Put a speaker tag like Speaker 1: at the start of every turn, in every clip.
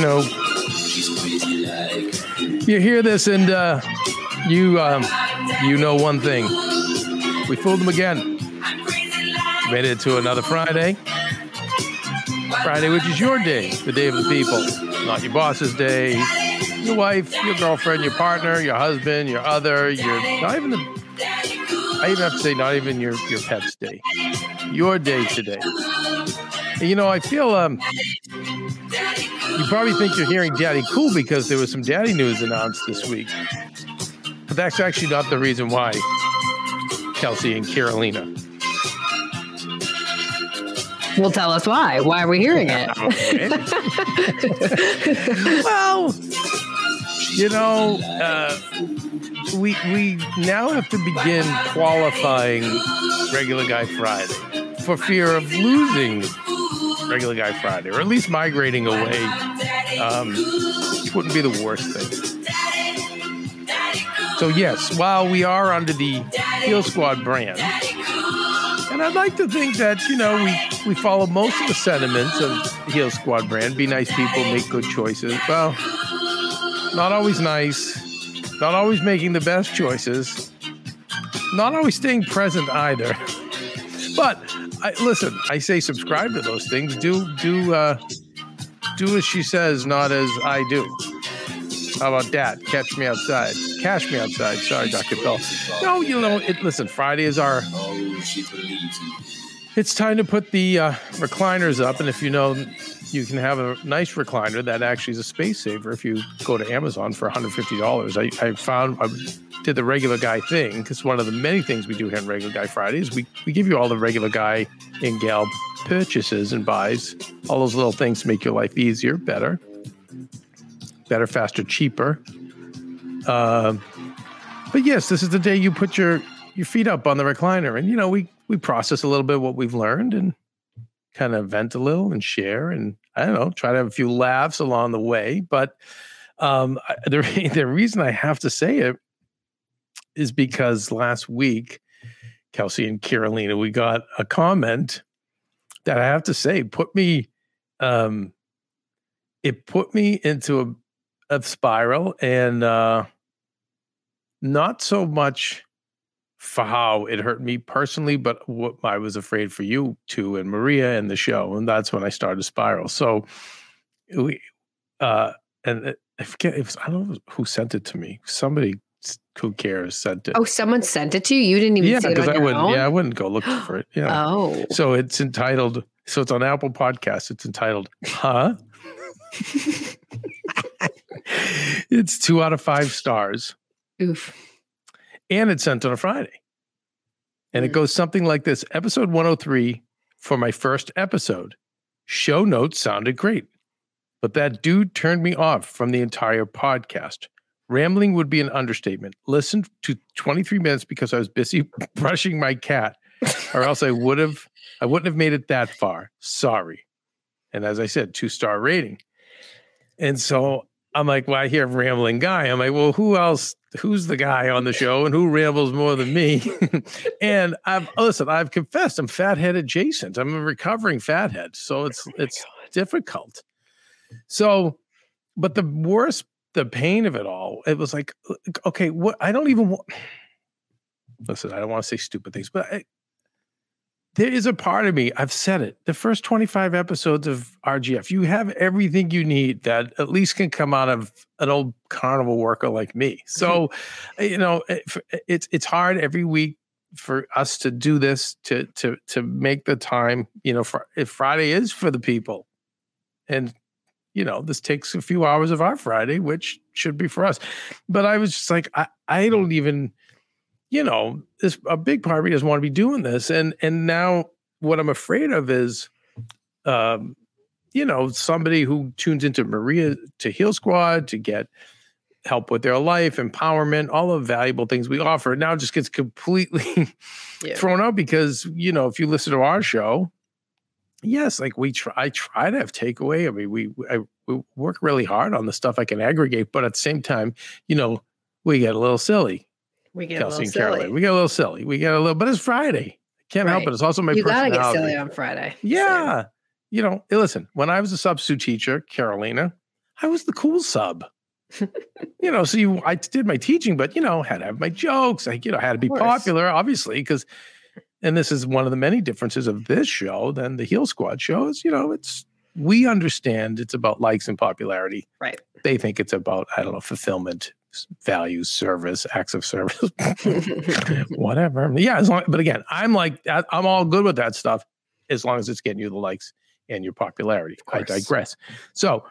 Speaker 1: You know, you hear this and uh, you um, you know one thing. We fooled them again. Made it to another Friday. Friday, which is your day, the day of the people, not your boss's day, your wife, your girlfriend, your partner, your husband, your other, your not even the. I even have to say, not even your your pet's day. Your day today. You know, I feel um, you probably think you're hearing Daddy Cool because there was some Daddy news announced this week. But that's actually not the reason why, Kelsey and Carolina.
Speaker 2: Well, tell us why. Why are we hearing it?
Speaker 1: well, you know, uh, we we now have to begin qualifying regular guy Friday for fear of losing regular guy Friday, or at least migrating away. Um, wouldn't be the worst thing. So yes, while we are under the Heal Squad brand, and I'd like to think that you know we we follow most of the sentiments of the Heal Squad brand. Be nice people, make good choices. Well, not always nice, not always making the best choices, not always staying present either. But I, listen, I say subscribe to those things. Do do uh, do as she says, not as I do. How about that? Catch me outside. Cash me outside. Sorry, Dr. Bell. No, you know, it, listen, Friday is our. It's time to put the uh, recliners up. And if you know, you can have a nice recliner that actually is a space saver if you go to Amazon for $150. I, I found, I did the regular guy thing because one of the many things we do here on Regular Guy Fridays, we, we give you all the regular guy and gal purchases and buys, all those little things to make your life easier, better, better, faster, cheaper. Uh, but yes, this is the day you put your your feet up on the recliner, and you know we we process a little bit what we've learned and kind of vent a little and share, and I don't know, try to have a few laughs along the way. But um, the the reason I have to say it is because last week, Kelsey and Carolina, we got a comment that I have to say put me, um, it put me into a, a spiral and uh, not so much for how it hurt me personally, but what I was afraid for you too and Maria and the show, and that's when I started spiral. So we, uh, and it- I forget was I don't know who sent it to me. Somebody who cares sent it.
Speaker 2: Oh, someone sent it to you. You didn't even
Speaker 1: yeah,
Speaker 2: see it on
Speaker 1: I
Speaker 2: your
Speaker 1: wouldn't.
Speaker 2: own.
Speaker 1: Yeah, I wouldn't go look for it. Yeah.
Speaker 2: Oh,
Speaker 1: So it's entitled. So it's on Apple Podcasts. It's entitled, "Huh." it's two out of five stars,
Speaker 2: oof.
Speaker 1: and it's sent on a Friday. And it
Speaker 2: Mm.
Speaker 1: goes something like this: Episode one hundred three for my first episode. Show notes sounded great, but that dude turned me off from the entire podcast. Rambling would be an understatement. Listen to 23 minutes because I was busy brushing my cat, or else I would have I wouldn't have made it that far. Sorry. And as I said, two star rating. And so I'm like, well, I hear rambling guy. I'm like, well, who else? Who's the guy on the show and who rambles more than me? and I've oh, listen, I've confessed I'm fathead adjacent. I'm a recovering fathead. So it's oh it's difficult. So, but the worst, the pain of it all, it was like, uh, okay, what I don't even want listen, I don't want to say stupid things, but I, there is a part of me, I've said it. The first 25 episodes of RGF, you have everything you need that at least can come out of an old carnival worker like me. Mm-hmm. So, uh, you know, eh, it- eh, it's it's hard every week for us to do this to to to make the time, you know, for if Friday is for the people. And you know, this takes a few hours of our Friday, which should be for us. But I was just like, I, I don't even you know, this a big part of me doesn't want to be doing this. And and now what I'm afraid of is um, you know, somebody who tunes into Maria to Heal Squad to get help with their life, empowerment, all the valuable things we offer now just gets completely
Speaker 2: Yeah.
Speaker 1: thrown out because, you know, if you listen to our show, yes, like we try, I try to have takeaway. I mean, we, I, we work really hard on the stuff I can aggregate, but at the same time, you know, we get a little silly.
Speaker 2: We get
Speaker 1: Kelsey
Speaker 2: a little
Speaker 1: Caroline.
Speaker 2: silly.
Speaker 1: We get a little silly. We get a little, but it's Friday. Can't help it. It's also my
Speaker 2: You gotta get silly on Friday.
Speaker 1: yeah. You know, listen, when I was a substitute teacher, Carolina, I was the cool sub. you know, so you, I did my teaching, but you know, had to have my jokes. I, you know, had to be popular, obviously, because, and this is one of the many differences of this show than the Heal Squad shows. You know, it's we understand it's about likes and popularity.
Speaker 2: Right.
Speaker 1: They think it's about I don't know fulfillment, values, service, acts of service, whatever. Yeah, as long, but again, I'm like I'm all good with that stuff as long as it's getting you the likes and your popularity. I digress. So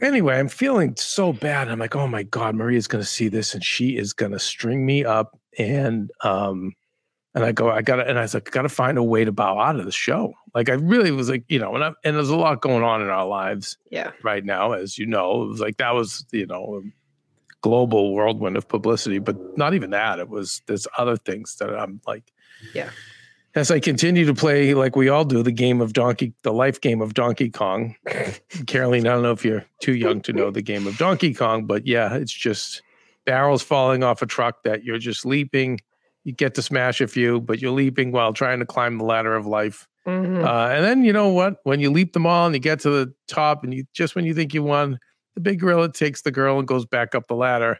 Speaker 1: anyway, I'm feeling so bad. I'm like, oh my God, Maria's gonna see this and she is gonna string me up. And um, and I go, I gotta, and I was like, gotta find a way to bow out of the show. Like I really was like, you know, and I, and there's a lot going on in our lives
Speaker 2: yeah.
Speaker 1: right now, as you know. It was like that was, you know, a global whirlwind of publicity, but not even that. It was there's other things that I'm like,
Speaker 2: Yeah.
Speaker 1: As I continue to play, like we all do, the game of Donkey, the life game of Donkey Kong. Caroline, I don't know if you're too young to know the game of Donkey Kong, but yeah, it's just barrels falling off a truck that you're just leaping. You get to smash a few, but you're leaping while trying to climb the ladder of life.
Speaker 2: Mhm.
Speaker 1: Uh, and then you know what? When you leap them all and you get to the top, and you just when you think you won, the big gorilla takes the girl and goes back up the ladder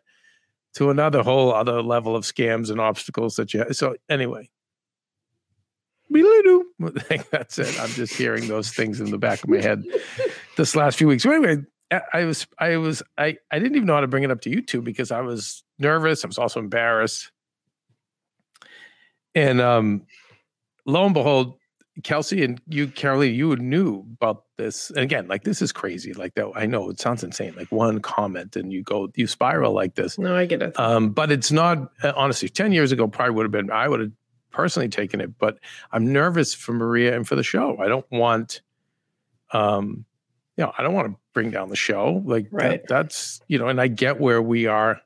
Speaker 1: to another whole other level of scams and obstacles that you. Have. So anyway, that's it. I'm just hearing those things in the back of my head this last few weeks. So anyway, I- I was, I was, I, I didn't even know how to bring it up to you two because I was nervous. I was also embarrassed. And um, lo and behold, Kelsey and you, Caroline, you knew about this. And again, like this is crazy. Like that, I know it sounds insane. Like one comment and you go, you spiral like this.
Speaker 2: No, I get it.
Speaker 1: Um, but it's not uh, honestly. Ten years ago, probably would have been. I would have personally taken it. But I'm nervous for Maria and for the show. I don't want, um, you know, I don't want to bring down the show. Like
Speaker 2: Right.
Speaker 1: that, that's you know, and I get where we are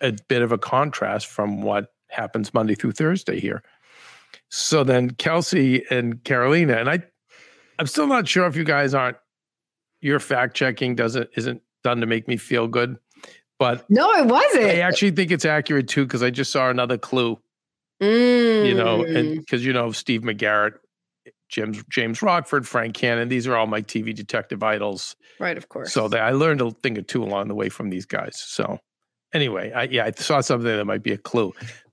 Speaker 1: a bit of a contrast from what happens Monday through Thursday here. So then Kelsey and Carolina, and I, I'm still not sure if you guys aren't your fact checking doesn't isn't done to make me feel good, but
Speaker 2: No, it wasn't.
Speaker 1: I actually think it's accurate too because I just saw another clue. You know, and
Speaker 2: Mm.
Speaker 1: because you know Steve McGarrett, James James Rockford, Frank Cannon, these are all my TV detective idols.
Speaker 2: right, of course.
Speaker 1: So that I learned a thing or two along the way from these guys. So anyway, I, yeah, I saw something that might be a clue.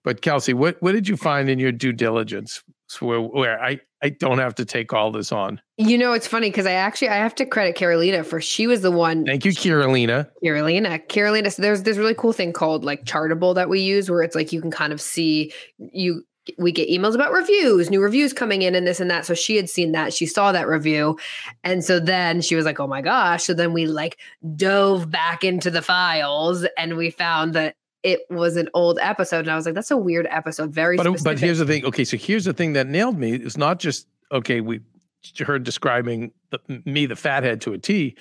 Speaker 1: But Kelsey, what what did you find in your due diligence where where I I don't have to take all this on?
Speaker 2: you know, it's funny because I actually I have to credit Carolina for she was the one.
Speaker 1: Thank you, Carolina.
Speaker 2: Carolina, Carolina. So there's this really cool thing called like Chartable that we use, where it's like you can kind of see you. We get emails about reviews, new reviews coming in, and this and that. So she had seen that, she saw that review, and so then she was like, "Oh my gosh!" So then we like dove back into the files, and we found that it was an old episode, and I was like, "That's a weird episode." Very,
Speaker 1: But
Speaker 2: specific.
Speaker 1: but here's the thing. Okay, so here's the thing that nailed me. It's not just okay. We heard describing the, me, the fathead, to a T,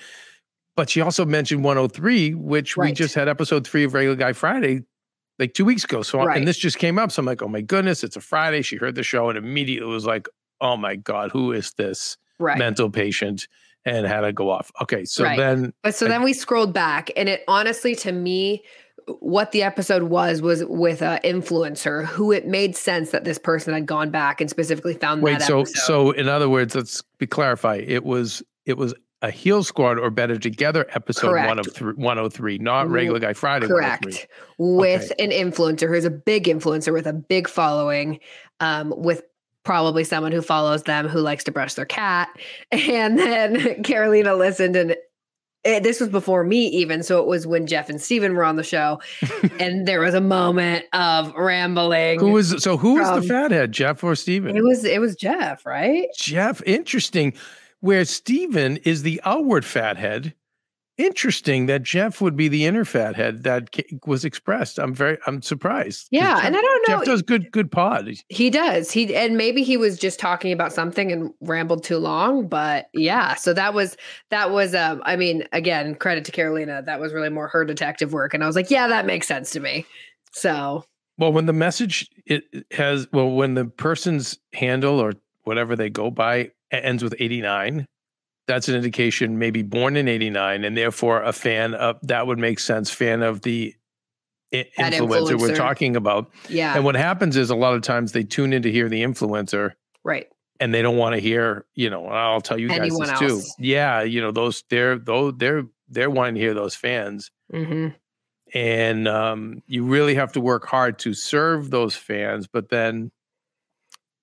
Speaker 1: but she also mentioned 103, which we just had episode three of Regular Guy Friday, like two weeks ago. So
Speaker 2: Right.
Speaker 1: and this just came up. So I'm like, oh my goodness, it's a Friday. She heard the show and immediately was like, oh my god, who is this
Speaker 2: right.
Speaker 1: mental patient? And had to go off. Okay, so
Speaker 2: Right.
Speaker 1: then
Speaker 2: But so
Speaker 1: I-
Speaker 2: then we scrolled back, and it honestly, to me, what the episode was was with an influencer who it made sense that this person had gone back and specifically found
Speaker 1: wait.
Speaker 2: that
Speaker 1: So
Speaker 2: episode.
Speaker 1: so in other words, let's be clarify. It was it was a Heal Squad or Better Together episode
Speaker 2: Correct.
Speaker 1: one of three, 103, not Regular Guy Friday.
Speaker 2: correct with an influencer who's a big influencer with a big following, um, with probably someone who follows them who likes to brush their cat, and then Carolina listened and. It, this was before me even so it was when jeff and steven were on the show and there was a moment of rambling
Speaker 1: Who was so? Who was
Speaker 2: From-
Speaker 1: the fathead, Jeff or Steven?
Speaker 2: It was it was Jeff, right?
Speaker 1: Jeff. Interesting. Where Steven is the outward fathead. Interesting that Jeff would be the inner fathead that was expressed. I'm very. I'm surprised.
Speaker 2: Yeah,
Speaker 1: Jeff,
Speaker 2: and I don't know.
Speaker 1: Jeff does good. Good pod.
Speaker 2: He does. He and maybe he was just talking about something and rambled too long, but yeah. So that was that was um I mean, again, credit to Carolina. That was really more her detective work and I was like, yeah, that makes sense to me. So,
Speaker 1: Well, when the message it has well, when the person's handle or whatever they go by ends with 89, that's an indication maybe born in 89 and therefore a fan of that would make sense fan of the i-
Speaker 2: That
Speaker 1: influencer we're talking about.
Speaker 2: yeah.
Speaker 1: And what happens is a lot of times they tune in to hear the influencer
Speaker 2: right.
Speaker 1: and they don't want to hear, you know, I'll tell you guys
Speaker 2: Anyone
Speaker 1: this too. Yeah, you know, those they're those they're they're wanting to hear those fans.
Speaker 2: hmm
Speaker 1: And um, you really have to work hard to serve those fans, but then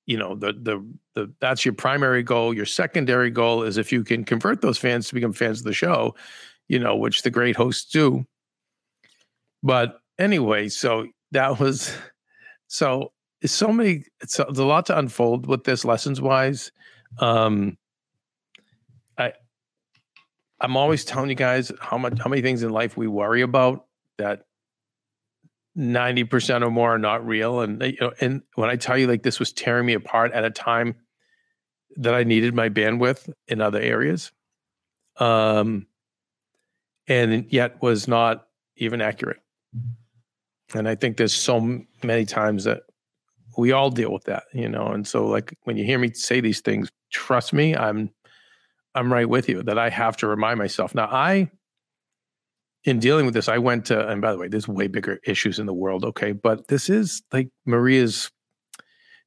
Speaker 1: you know, the the the that's your primary goal. Your secondary goal is if you can convert those fans to become fans of the show, you know, which the great hosts do. But anyway, so that was so it's so many it's a, there's a lot to unfold with this lessons wise. Um I I'm always telling you guys how much how many things in life we worry about that 90% or more are not real and you know and when I tell you like this was tearing me apart at a time that I needed my bandwidth in other areas um and yet was not even accurate and I think there's so many times that we all deal with that, you know. And so, like when you hear me say these things, trust me, I'm I'm right with you that I have to remind myself. Now, I in dealing with this, I went to, and by the way, there's way bigger issues in the world, okay, but this is like Maria's.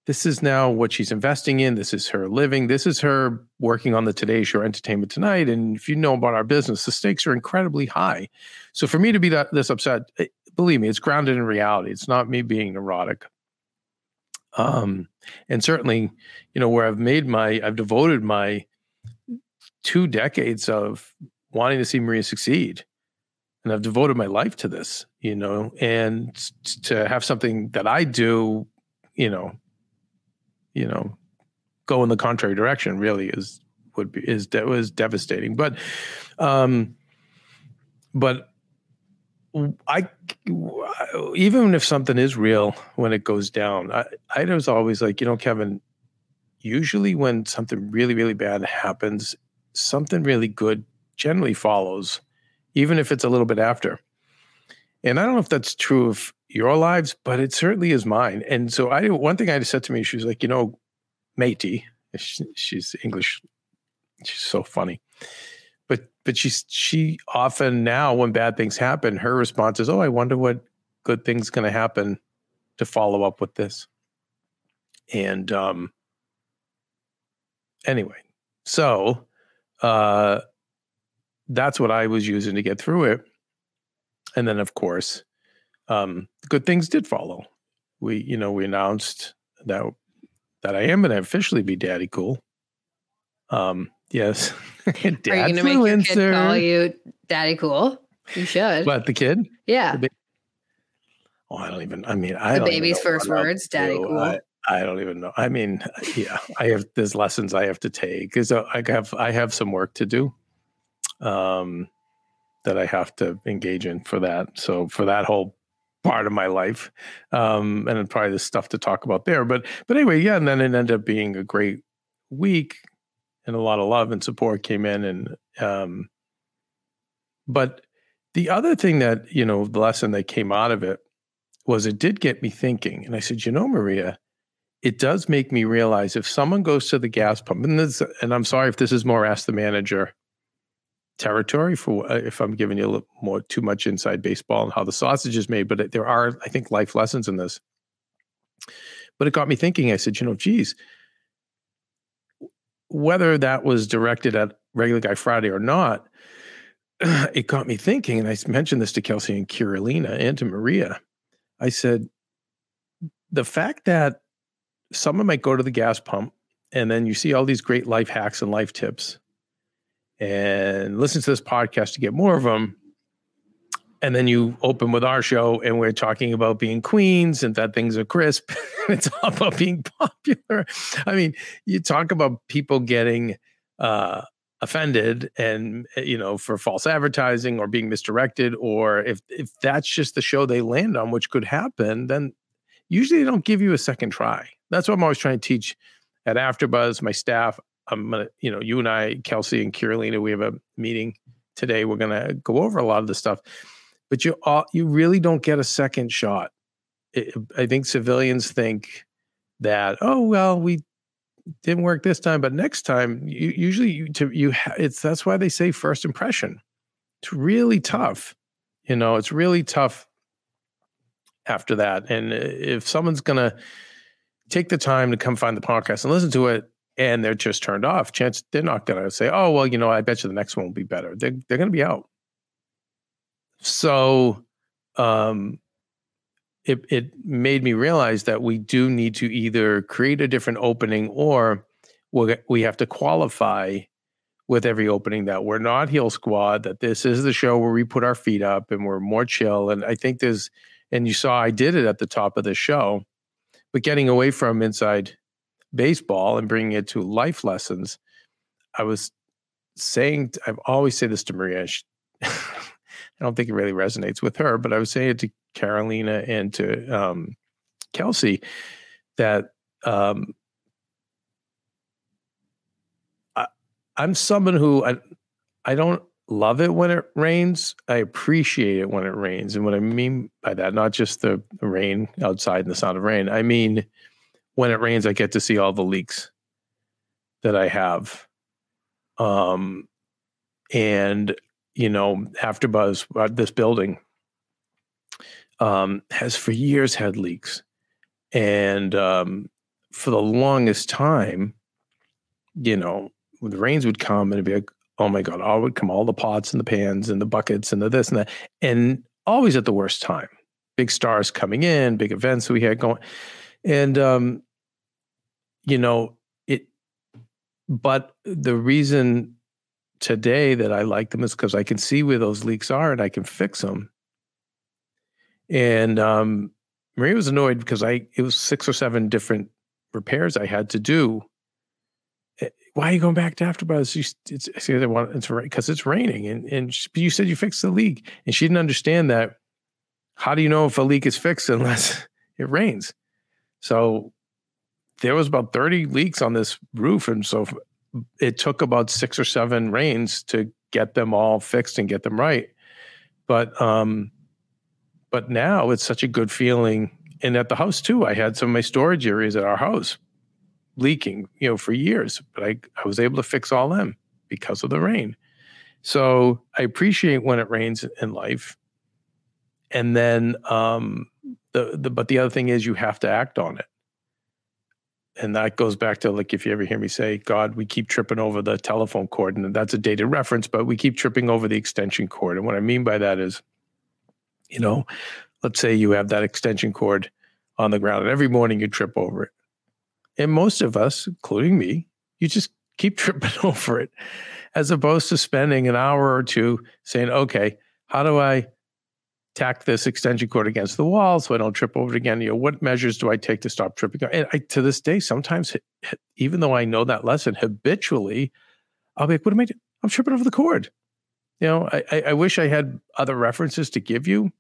Speaker 1: This is now what she's investing in. This is her living. This is her working on the Today Show Entertainment Tonight. And if you know about our business, the stakes are incredibly high. So for me to be that this upset, eh, believe me, it's grounded in reality. It's not me being neurotic. Um, and certainly, you know, where I've made my, I've devoted my two decades of wanting to see Maria succeed. And I've devoted my life to this, you know, and to have something that I do, you know, you know, go in the contrary direction really is would be is that was devastating. But um but I even if something is real when it goes down, I, I was always like, you know, Kevin, usually when something really, really bad happens, something really good generally follows, even if it's a little bit after. And I don't know if that's true of your lives, but it certainly is mine. And so I one thing I said to me, she was like, you know, matey, she, she's English, she's so funny. But but she's she often now when bad things happen, her response is, Oh, I wonder what good thing's gonna happen to follow up with this. And um anyway, so uh that's what I was using to get through it. And then of course, um, good things did follow. We, you know, we announced that that I am going to officially be Daddy Cool. Um, yes,
Speaker 2: Dad Are you going to make your kid call you Daddy Cool? You should.
Speaker 1: What the kid?
Speaker 2: Yeah. The
Speaker 1: oh, I don't even. I mean, I
Speaker 2: the baby's first words, Daddy Cool.
Speaker 1: I, I don't even know. I mean, yeah, I have there's lessons I have to take because I have I have some work to do. Um, that I have to engage in for that. So for that whole part of my life, um, and then probably the stuff to talk about there. But but anyway, yeah, and then it ended up being a great week, and a lot of love and support came in, and um, but the other thing that you know, the lesson that came out of it was it did get me thinking, and I said, you know, Maria. It does make me realize if someone goes to the gas pump, and this, and I'm sorry if this is more ask the manager territory for uh, if I'm giving you a little more too much inside baseball and how the sausage is made, but there are, I think, life lessons in this. But it got me thinking. I said, you know, geez, whether that was directed at regular guy Friday or not, it got me thinking. And I mentioned this to Kelsey and Carolina and to Maria. I said, the fact that someone might go to the gas pump and then you see all these great life hacks and life tips and listen to this podcast to get more of them. And then you open with our show, and we're talking about being queens and that things are crisp. it's all about being popular. I mean, you talk about people getting uh, offended and you know for false advertising or being misdirected or if if that's just the show they land on which could happen then usually they don't give you a second try that's what i'm always trying to teach at afterbuzz my staff I'm gonna, you know, you and I, Kelsey and Carolina, we have a meeting today. We're gonna go over a lot of the stuff, but you all, you really don't get a second shot. It, I think civilians think that, oh well, we didn't work this time, but next time, you, usually you to you, it's that's why they say first impression. It's really tough, you know. It's really tough after that, and uh, if someone's gonna take the time to come find the podcast and listen to it and they're just turned off, chance they're not going to say, "Oh, well, you know, I bet you the next one will be better." They're they're going to be out. So, um, it it made me realize that we do need to either create a different opening or we we have to qualify with every opening that we're not heal squad that this is the show where we put our feet up and we're more chill and i think there's and you saw i did it at the top of the show but getting away from inside baseball and bringing it to life lessons, I was saying, I've always say this to Maria. She, I don't think it really resonates with her, but I was saying it to Carolina and to um, Kelsey that um, I, I'm someone who I, I don't love it when it rains. I appreciate it when it rains. And what I mean by that, not just the rain outside and the sound of rain, I mean when it rains, I get to see all the leaks that I have. Um, and you know, AfterBuzz, uh, this building, um, has for years had leaks, and um, for the longest time, you know, the rains would come and it'd be like, oh my god, all would come, all the pots and the pans and the buckets and the this and that, and always at the worst time. Big stars coming in, big events we had going, and um, you know, it, but the reason today that I like them is because I can see where those leaks are and I can fix them. And um, was annoyed because I, it was six or seven different repairs I had to do. Eh, why are you going back to AfterBuzz? She, it's, it's because it's raining, and and she, you said you fixed the leak, and she didn't understand that. How do you know if a leak is fixed unless it rains? So there was about 30 leaks on this roof and so it took about six or seven rains to get them all fixed and get them right but um but now it's such a good feeling. And at the house too, I had some of my storage areas at our house leaking, you know, for years, but I, I was able to fix all them because of the rain. So I appreciate when it rains in life. And then um the, the but the other thing is you have to act on it. And that goes back to like if you ever hear me say, God, we keep tripping over the telephone cord, and that's a dated reference, but we keep tripping over the extension cord. And what I mean by that is, you know, let's say you have that extension cord on the ground, and every morning you trip over it. And most of us, including me, you just keep tripping over it, as opposed to spending an hour or two saying, okay, how do I tack this extension cord against the wall so I don't trip over it again. You know, what measures do I take to stop tripping? And I, to this day, sometimes, even though I know that lesson habitually, I'll be like, what am I doing? I'm tripping over the cord. You know, I, I wish I had other references to give you.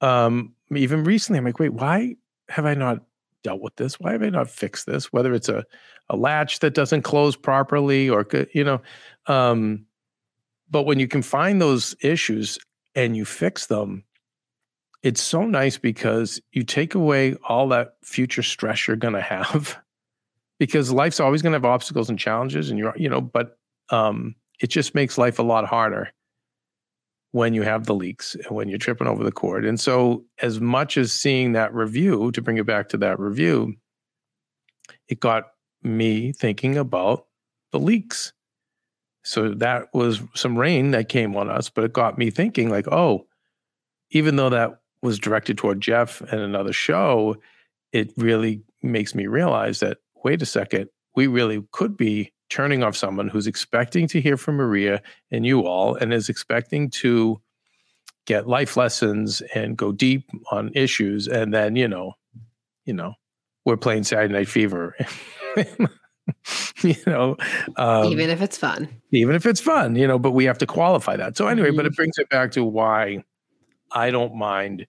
Speaker 1: Um, even recently, I'm like, wait, why have I not dealt with this? Why have I not fixed this? Whether it's a, a latch that doesn't close properly or, you know, um, but when you can find those issues and you fix them, it's so nice because you take away all that future stress you're going to have because life's always going to have obstacles and challenges and you're you know but um it just makes life a lot harder when you have the leaks and when you're tripping over the cord. And so as much as seeing that review to bring it back to that review it got me thinking about the leaks so that was some rain that came on us, but it got me thinking like, oh, even though that was directed toward Jeff and another show, it really makes me realize that wait a second, we really could be turning off someone who's expecting to hear from Maria and you all and is expecting to get life lessons and go deep on issues and then, you know, you know, we're playing Saturday Night Fever. you know
Speaker 2: um, even if it's fun.
Speaker 1: even if it's fun you know but we have to qualify that. So anyway mm-hmm. but it brings it back to why i don't mind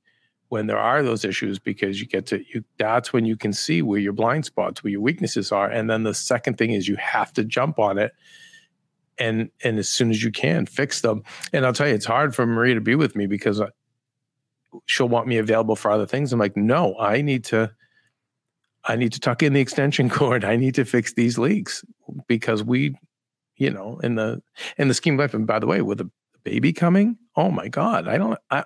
Speaker 1: when there are those issues because you get to you that's when you can see where your blind spots where your weaknesses are. And then the second thing is you have to jump on it and and as soon as you can fix them. And i'll tell you it's hard for maria to be with me because uh, she'll want me available for other things. I'm like no i need to I need to tuck in the extension cord. I need to fix these leaks because we, you know, in the in the scheme of life. And by the way, with a baby coming, oh my God, I don't. I,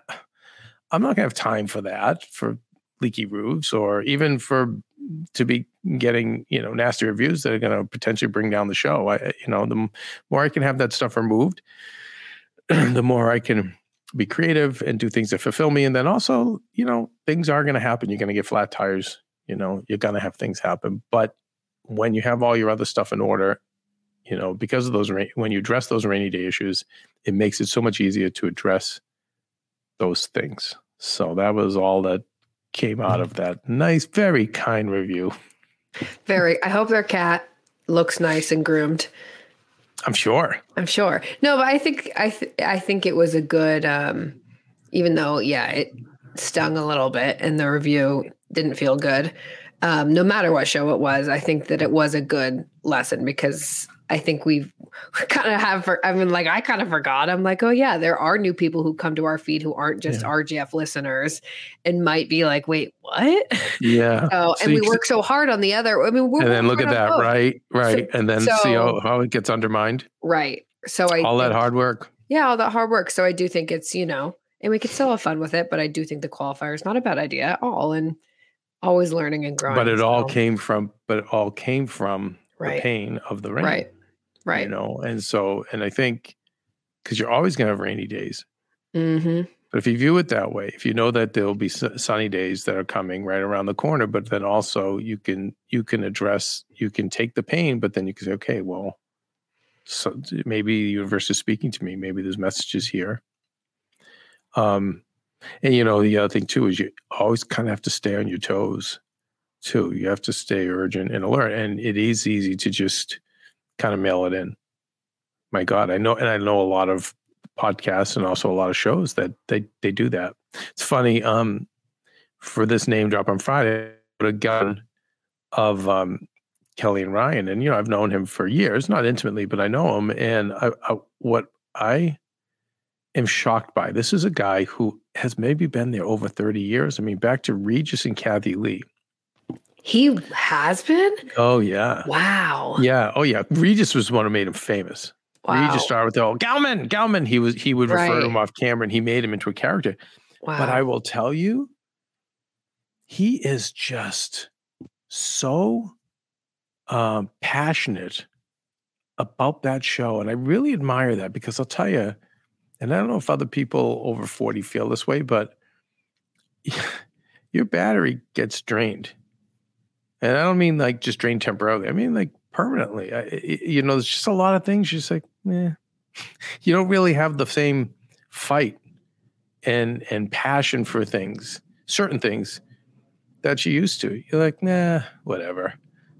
Speaker 1: I'm not gonna have time for that for leaky roofs or even for to be getting you know nasty reviews that are going to potentially bring down the show. I, you know, the more I can have that stuff removed, the more I can be creative and do things that fulfill me. And then also, you know, things are going to happen. You're going to get flat tires you know you're going to have things happen. But when you have all your other stuff in order you know because of those when you address those rainy day issues it makes it so much easier to address those things. So that was all that came out of that nice very kind review.
Speaker 2: Very. I hope their cat looks nice and groomed.
Speaker 1: I'm sure.
Speaker 2: I'm sure. No but i think i th- i think it was a good um even though yeah it stung a little bit in the review didn't feel good. Um, no matter what show it was, I think that it was a good lesson because I think we've kind of have. For, I mean, like I kind of forgot. I'm like, oh yeah, there are new people who come to our feed who aren't just yeah. RGF listeners, and might be like, wait, what?
Speaker 1: Yeah.
Speaker 2: so, and we work so hard on the other. I mean,
Speaker 1: and then look at that, both. right, right, so, and then so, see how, how it gets undermined.
Speaker 2: Right. So I
Speaker 1: all that hard work.
Speaker 2: Yeah, all that hard work. So I do think it's you know, and we could still have fun with it, but I do think the qualifier is not a bad idea at all, and always learning and growing.
Speaker 1: But it so. all came from, but it all came from
Speaker 2: right.
Speaker 1: the pain of the rain.
Speaker 2: Right. Right.
Speaker 1: You know, and so, and I think because you're always going to have rainy days.
Speaker 2: Mm-hmm.
Speaker 1: But if you view it that way, if you know that there'll be sunny days that are coming right around the corner, but then also you can you can address you can take the pain, but then you can say, okay, well, so maybe the universe is speaking to me. Maybe there's messages here. Um, and you know, the other thing too is you always kind of have to stay on your toes too. You have to stay urgent and alert. And it is easy to just kind of mail it in. My God, I know, and I know a lot of podcasts and also a lot of shows that they they do that. It's funny. Um, for this name drop on Friday, a gun of um Kelly and Ryan, and you know I've known him for years, not intimately, but I know him. And I, I, what I am shocked by this is a guy who has maybe been there over 30 years. I mean, back to Regis and Kathie Lee.
Speaker 2: He has been?
Speaker 1: Oh, yeah.
Speaker 2: Wow.
Speaker 1: Yeah. Oh, yeah. Regis was the one who made him famous.
Speaker 2: Wow.
Speaker 1: Regis started with the old Gelman, Gelman. He was he would refer to him off camera and he made him into a character.
Speaker 2: wow.
Speaker 1: But I will tell you, he is just so um, passionate about that show. And I really admire that because I'll tell you, and I don't know if other people over 40 feel this way, but your battery gets drained. And I don't mean like just drained temporarily. I mean like permanently. I, you know, there's just a lot of things. You're just like, eh. You don't really have the same fight and and passion for things, certain things that you used to. You're like, nah, whatever.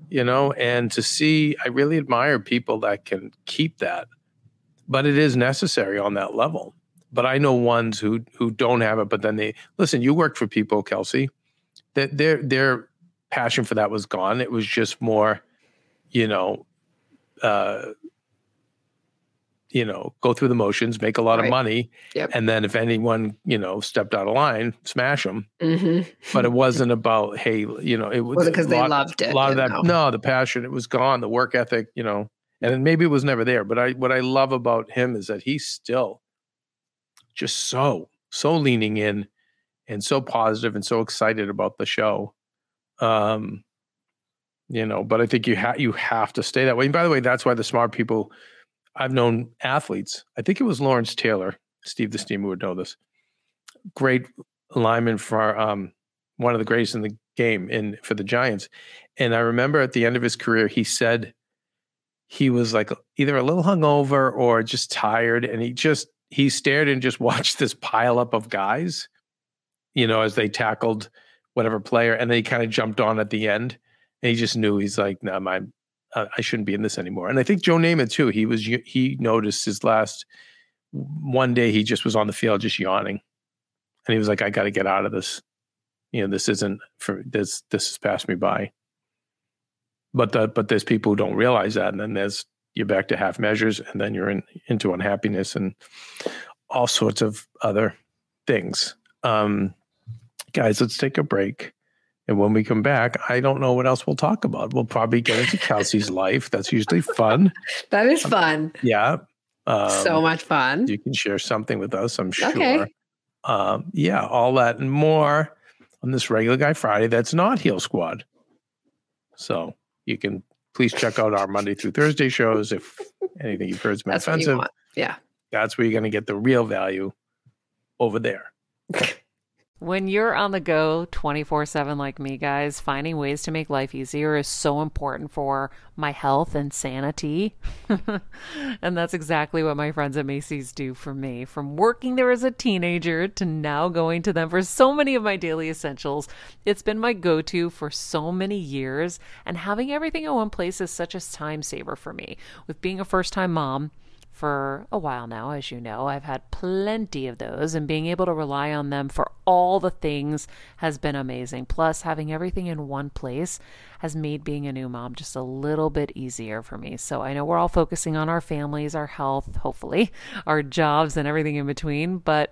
Speaker 1: You know, and to see, I really admire people that can keep that, but it is necessary on that level. But I know ones who who don't have it, but then they listen. You work for people, Kelsey, that their their passion for that was gone. It was just more, you know, uh, you know, go through the motions, make a lot of money,
Speaker 2: Yep.
Speaker 1: and then if anyone you know stepped out of line, smash them.
Speaker 2: hmm
Speaker 1: But it wasn't about hey, you know, it was
Speaker 2: because they loved it?
Speaker 1: a lot of that no the passion it was gone the work ethic you know and maybe it was never there but i what i love about him is that he's still just so so leaning in and so positive and so excited about the show. Um you know but i think you have you have to stay that way. And by the way that's why the smart people i've known athletes. I think it was lawrence taylor steve the steamer would know this. Great lineman for um one of the greatest in the game in for the giants. And I remember at the end of his career, he said he was like either a little hungover or just tired. And he just, he stared and just watched this pile up of guys, you know, as they tackled whatever player. And then he kind of jumped on at the end. And he just knew he's like, no, my, uh, I shouldn't be in this anymore. And I think Joe Namath too, he was, he noticed his last one day, he just was on the field just yawning. And he was like, I got to get out of this. You know, this isn't for this, this has passed me by but the, but there's people who don't realize that and then there's you're back to half measures and then you're in into unhappiness and all sorts of other things. Um guys let's take a break. And when we come back i don't know what else we'll talk about. We'll probably get into kelsey's life. That's usually fun.
Speaker 2: That is fun.
Speaker 1: yeah um,
Speaker 2: so much fun.
Speaker 1: you can share something with us i'm sure.
Speaker 2: Okay.
Speaker 1: um yeah all that and more on this regular guy friday that's not heal squad. So you can please check out our monday through thursday shows if anything you've heard has been
Speaker 2: That's what you
Speaker 1: offensive.
Speaker 2: Yeah.
Speaker 1: that's where you're going to get the real value over there
Speaker 3: When you're on the go 24 7 like me, guys, finding ways to make life easier is so important for my health and sanity. and that's exactly what my friends at Macy's do for me. From working there as a teenager to now going to them for so many of my daily essentials, it's been my go to for so many years. And having everything in one place is such a time saver for me. With being a first time mom, for a while now, as you know. I've had plenty of those, and being able to rely on them for all the things has been amazing. Plus, having everything in one place has made being a new mom just a little bit easier for me. So I know we're all focusing on our families, our health, hopefully, our jobs, and everything in between, but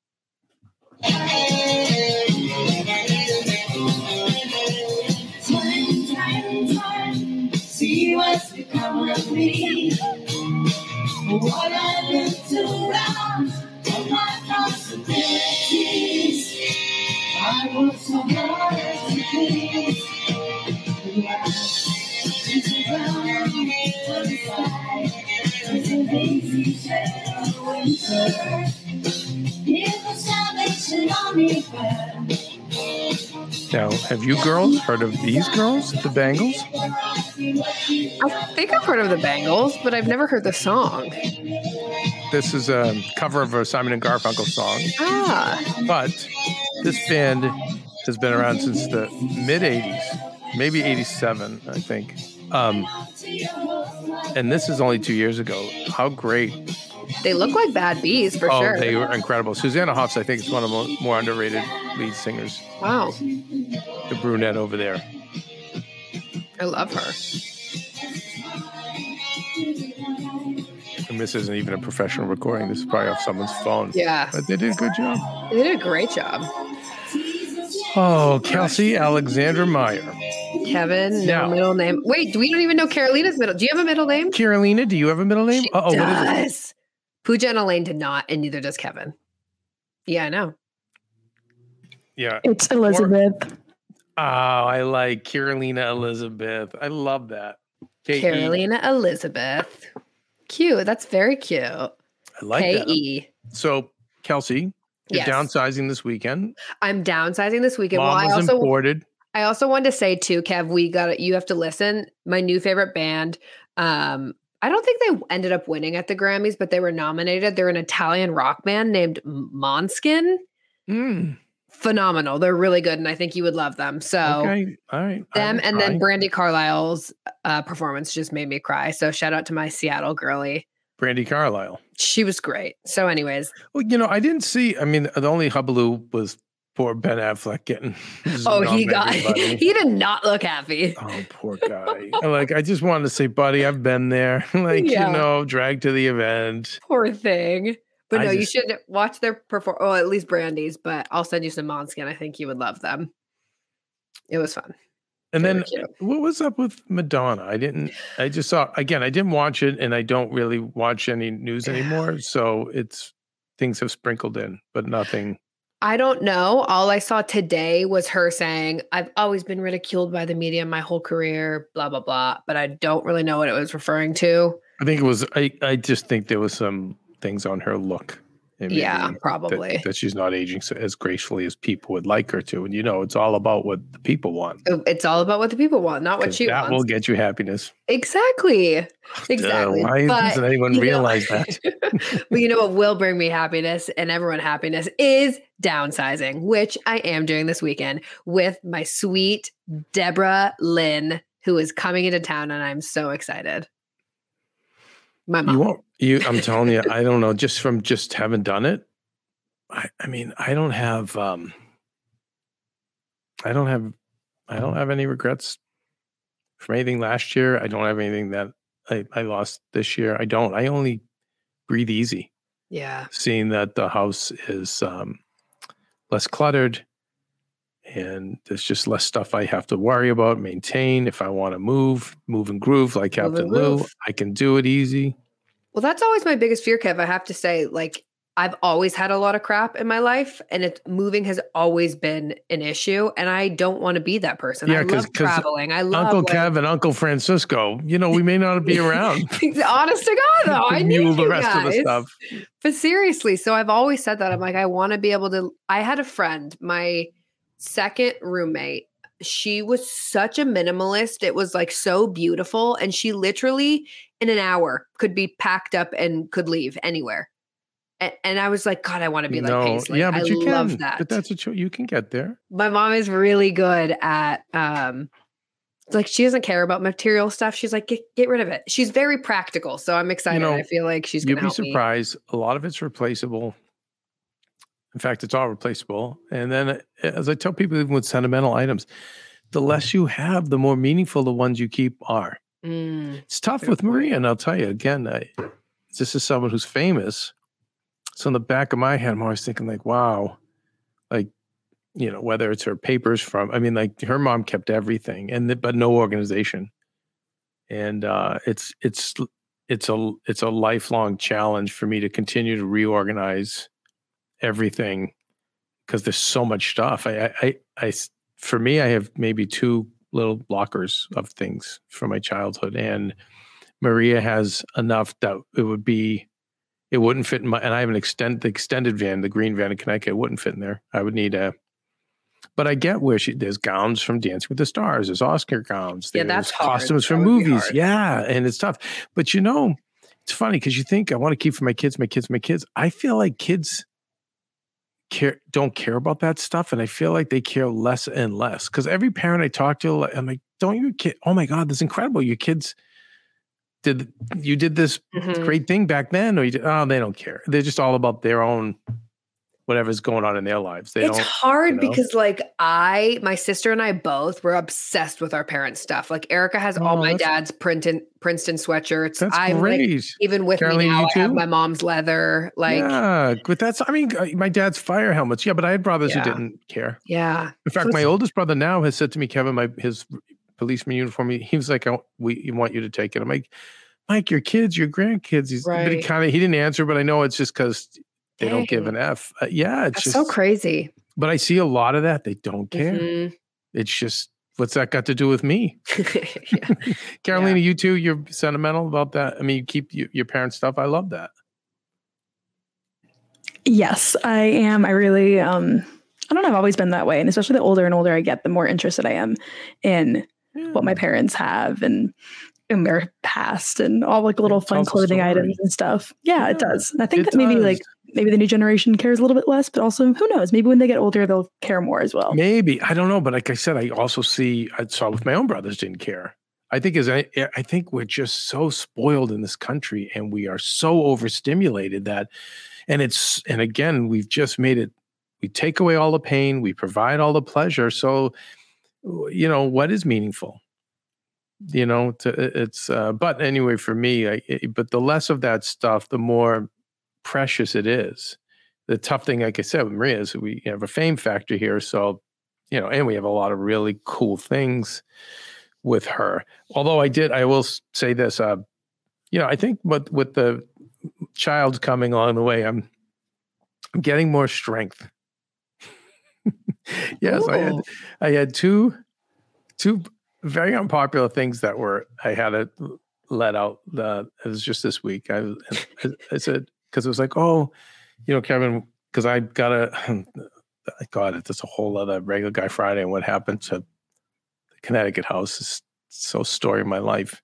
Speaker 4: Time, time, time. See what's become of me. What I've looked around of my possibilities. I was to the sky. There's a winter.
Speaker 1: Now, have you girls heard of these girls, the Bangles?
Speaker 2: I think I've heard of the Bangles, but I've never heard the song.
Speaker 1: This is a cover of a Simon and Garfunkel song,
Speaker 2: Ah,
Speaker 1: but this band has been around since the mid 80s, maybe 87, I think. Um, and this is only two years ago. How great.
Speaker 2: they look like bad bees for
Speaker 1: oh,
Speaker 2: sure.
Speaker 1: they were incredible. Susanna Hoffs, I think, is one of the more underrated lead singers.
Speaker 2: wow,
Speaker 1: The brunette over there.
Speaker 2: I love her.
Speaker 1: And this isn't even a professional recording. This is probably off someone's phone.
Speaker 2: Yeah,
Speaker 1: But they did a good job.
Speaker 2: they did a great job.
Speaker 1: Oh, Kelsey Alexandra Meyer.
Speaker 2: Kevin, no
Speaker 1: Now-
Speaker 2: middle name. Wait, do we don't even know Carolina's middle. Do you have a middle name?
Speaker 1: Carolina, do you have a middle name?
Speaker 2: She
Speaker 1: Uh oh, what is it?
Speaker 2: does. Pooja and Elaine did not, and neither does Kevin. Yeah, I know.
Speaker 1: Yeah.
Speaker 5: It's Elizabeth.
Speaker 1: Oh, I like Carolina Elizabeth. I love that. K-E.
Speaker 2: Carolina Elizabeth. Cute. That's very cute.
Speaker 1: I like
Speaker 2: K
Speaker 1: that.
Speaker 2: E.
Speaker 1: So, Kelsey, you're
Speaker 2: Yes.
Speaker 1: downsizing this weekend.
Speaker 2: I'm downsizing this weekend. Well,
Speaker 1: Mom
Speaker 2: I
Speaker 1: was
Speaker 2: also
Speaker 1: imported.
Speaker 2: I also wanted to say too, Kev, we got. You have to listen. My new favorite band. Um, I don't think they ended up winning at the Grammys, but they were nominated. They're an Italian rock band named Måneskin.
Speaker 1: Mm,
Speaker 2: Phenomenal. They're really good, and I think you would love them. So
Speaker 1: okay. All right.
Speaker 2: Them and then. Brandi Carlile's uh, performance just made me cry. So shout out to my Seattle girly.
Speaker 1: Brandi Carlile.
Speaker 2: She was great. So, anyways,
Speaker 1: Well, you know, I didn't see. I mean, the only hubbub was poor Ben Affleck getting.
Speaker 2: oh, he got
Speaker 1: everybody.
Speaker 2: he did not look happy.
Speaker 1: Oh, poor guy. like, I just wanted to say, buddy, I've been there. like,
Speaker 2: Yeah.
Speaker 1: you know, dragged to the event.
Speaker 2: Poor thing. But
Speaker 1: I
Speaker 2: no,
Speaker 1: just-
Speaker 2: you should watch their perform. Oh, at least Brandi's. But I'll send you some Måneskin. I think you would love them. It was fun.
Speaker 1: And then
Speaker 2: cute.
Speaker 1: what was up with Madonna? I didn't, I just saw, again, I didn't watch it and I don't really watch any news anymore. So it's, things have sprinkled in, but nothing.
Speaker 2: I don't know. All I saw today was her saying, I've always been ridiculed by the media my whole career, blah, blah, blah. But I don't really know what it was referring to.
Speaker 1: I think it was, I, I just think there was some things on her look.
Speaker 2: Yeah, probably.
Speaker 1: That, that she's not aging so, as gracefully as people would like her to. And you know, it's all about what the people want.
Speaker 2: Uh, It's all about what the people want, not what she
Speaker 1: that will get you happiness.
Speaker 2: exactly.
Speaker 1: Duh,
Speaker 2: Exactly.
Speaker 1: why
Speaker 2: But,
Speaker 1: doesn't anyone
Speaker 2: you know-
Speaker 1: realize that?
Speaker 2: but you know what will bring me happiness and everyone happiness is downsizing, which I am doing this weekend with my sweet Deborah Lynn, who is coming into town, and I'm so excited. My mom.
Speaker 1: You won't. You. I'm telling you. I don't know. Just from just having done it. I. I mean, I don't have. um I don't have. I don't have any regrets from anything last year. I don't have anything that I, I lost this year. I don't. I only breathe easy,
Speaker 2: yeah.
Speaker 1: seeing that the house is um less cluttered. And there's just less stuff I have to worry about, maintain. If I want to move, move and groove like Captain Lou. I can do it easy.
Speaker 2: Well, that's always my biggest fear, Kev. I have to say, like, I've always had a lot of crap in my life, and it moving has always been an issue. And I don't want to be that person.
Speaker 1: Yeah,
Speaker 2: I love traveling. I love
Speaker 1: Uncle
Speaker 2: like,
Speaker 1: Kev and Uncle Francisco, you know, we may not be around.
Speaker 2: Honest to God, though, I need
Speaker 1: mule the rest of the stuff.
Speaker 2: But seriously, so I've always said that. I'm like, I want to be able to. I had a friend, my second roommate. She was such a minimalist. It was like so beautiful. And she literally, in an hour, could be packed up and could leave anywhere. And, and I was like, God, I want to be like
Speaker 1: no,
Speaker 2: Paisley.
Speaker 1: yeah, but
Speaker 2: I
Speaker 1: you can.
Speaker 2: love that.
Speaker 1: But that's what cho- you can get there.
Speaker 2: my mom is really good at um like she doesn't care about material stuff. She's like, get, get rid of it. She's very practical. So I'm excited.
Speaker 1: know,
Speaker 2: I feel like she's gonna
Speaker 1: be
Speaker 2: help me.
Speaker 1: surprised. A lot of it's replaceable. In fact, it's all replaceable. And then, uh, as I tell people, even with sentimental items, the less you have, the more meaningful the ones you keep are.
Speaker 2: Mm.
Speaker 1: It's tough with. Maria, and I'll tell you again. I, this is someone who's famous, so in the back of my head, I'm always thinking like, wow, like you know, whether it's her papers from, I mean, like her mom kept everything, and th- but no organization, and uh, it's it's it's a it's a lifelong challenge for me to continue to reorganize everything because there's so much stuff. I, I, I, for me, I have maybe two little lockers of things from my childhood, and Maria has enough that it would be. It wouldn't fit in my, and I have an extend the extended van, the green van in Connecticut. It wouldn't fit in there. I would need a. But I get where she. There's gowns from Dancing with the Stars. There's Oscar gowns.
Speaker 2: Yeah, that's
Speaker 1: costumes from movies. Yeah, and it's tough. But you know, it's funny because you think I want to keep for my kids, my kids, my kids. I feel like kids care don't care about that stuff, and I feel like they care less and less. Because every parent I talk to, I'm like, "Don't you kid? Oh my god, that's incredible! Your kids did you did this
Speaker 2: Mhm.
Speaker 1: great thing back then, or you did, oh, they don't care. They're just all about their own whatever's going on in their lives. They
Speaker 2: it's hard
Speaker 1: know?
Speaker 2: because like I, my sister and I both were obsessed with our parents' stuff. Like Erica has all
Speaker 1: Oh,
Speaker 2: my dad's Princeton Princeton sweatshirts.
Speaker 1: That's
Speaker 2: I'm like
Speaker 1: great.
Speaker 2: even with
Speaker 1: Caroline,
Speaker 2: me now, I have my mom's leather. Like yeah.
Speaker 1: but that's. I mean, uh, my dad's fire helmets. Yeah, but I had brothers
Speaker 2: Yeah.
Speaker 1: who didn't care.
Speaker 2: yeah.
Speaker 1: In fact,
Speaker 2: So
Speaker 1: my oldest brother now has said to me, Kevin, my his policeman uniform. He, was like, I, "We want you to take it." I'm like, "Mike, your kids, your grandkids." He's but he
Speaker 2: Right.
Speaker 1: kind of he didn't answer, but I know it's just because they don't give an f. Uh, yeah, it's
Speaker 2: That's
Speaker 1: just
Speaker 2: so crazy.
Speaker 1: But I see a lot of that. They don't care.
Speaker 2: Mhm.
Speaker 1: It's just what's that got to do with me?
Speaker 2: yeah.
Speaker 1: Carolina, you too. You're sentimental about that. I mean, you keep your, your parents' stuff. I love that.
Speaker 5: Yes, I am. I really um I don't know, I've always been that way. And especially the older and older I get, the more interested I am in what my parents have and in their past and all like little
Speaker 1: It
Speaker 5: fun clothing items and stuff. Yeah, it does. And I think
Speaker 1: It
Speaker 5: that maybe
Speaker 1: does.
Speaker 5: like maybe the new generation cares a little bit less, but also who knows? Maybe when they get older they'll care more as well.
Speaker 1: Maybe I don't know, but like I said, I also see I saw with my own brothers didn't care. I think as I, I think we're just so spoiled in this country, and we are so overstimulated that, and it's and again we've just made it. We take away all the pain, we provide all the pleasure. So, you know what is meaningful? You know, to, it's. Uh, but anyway, for me, I- but the less of that stuff, the more precious it is. The tough thing, like I said, with Maria, is we have a fame factor here. So, you know, and we have a lot of really cool things with her. Although I did, I will say this, uh, you know, I think with with the child coming along the way, I'm I'm getting more strength. yes, I had I had two two very unpopular things that were I had to let out. The it was just this week. I, I said because it was like, oh, you know, Kevin, because I got a God, it's a whole other regular guy Friday and what happened to the Connecticut house is so story of my life.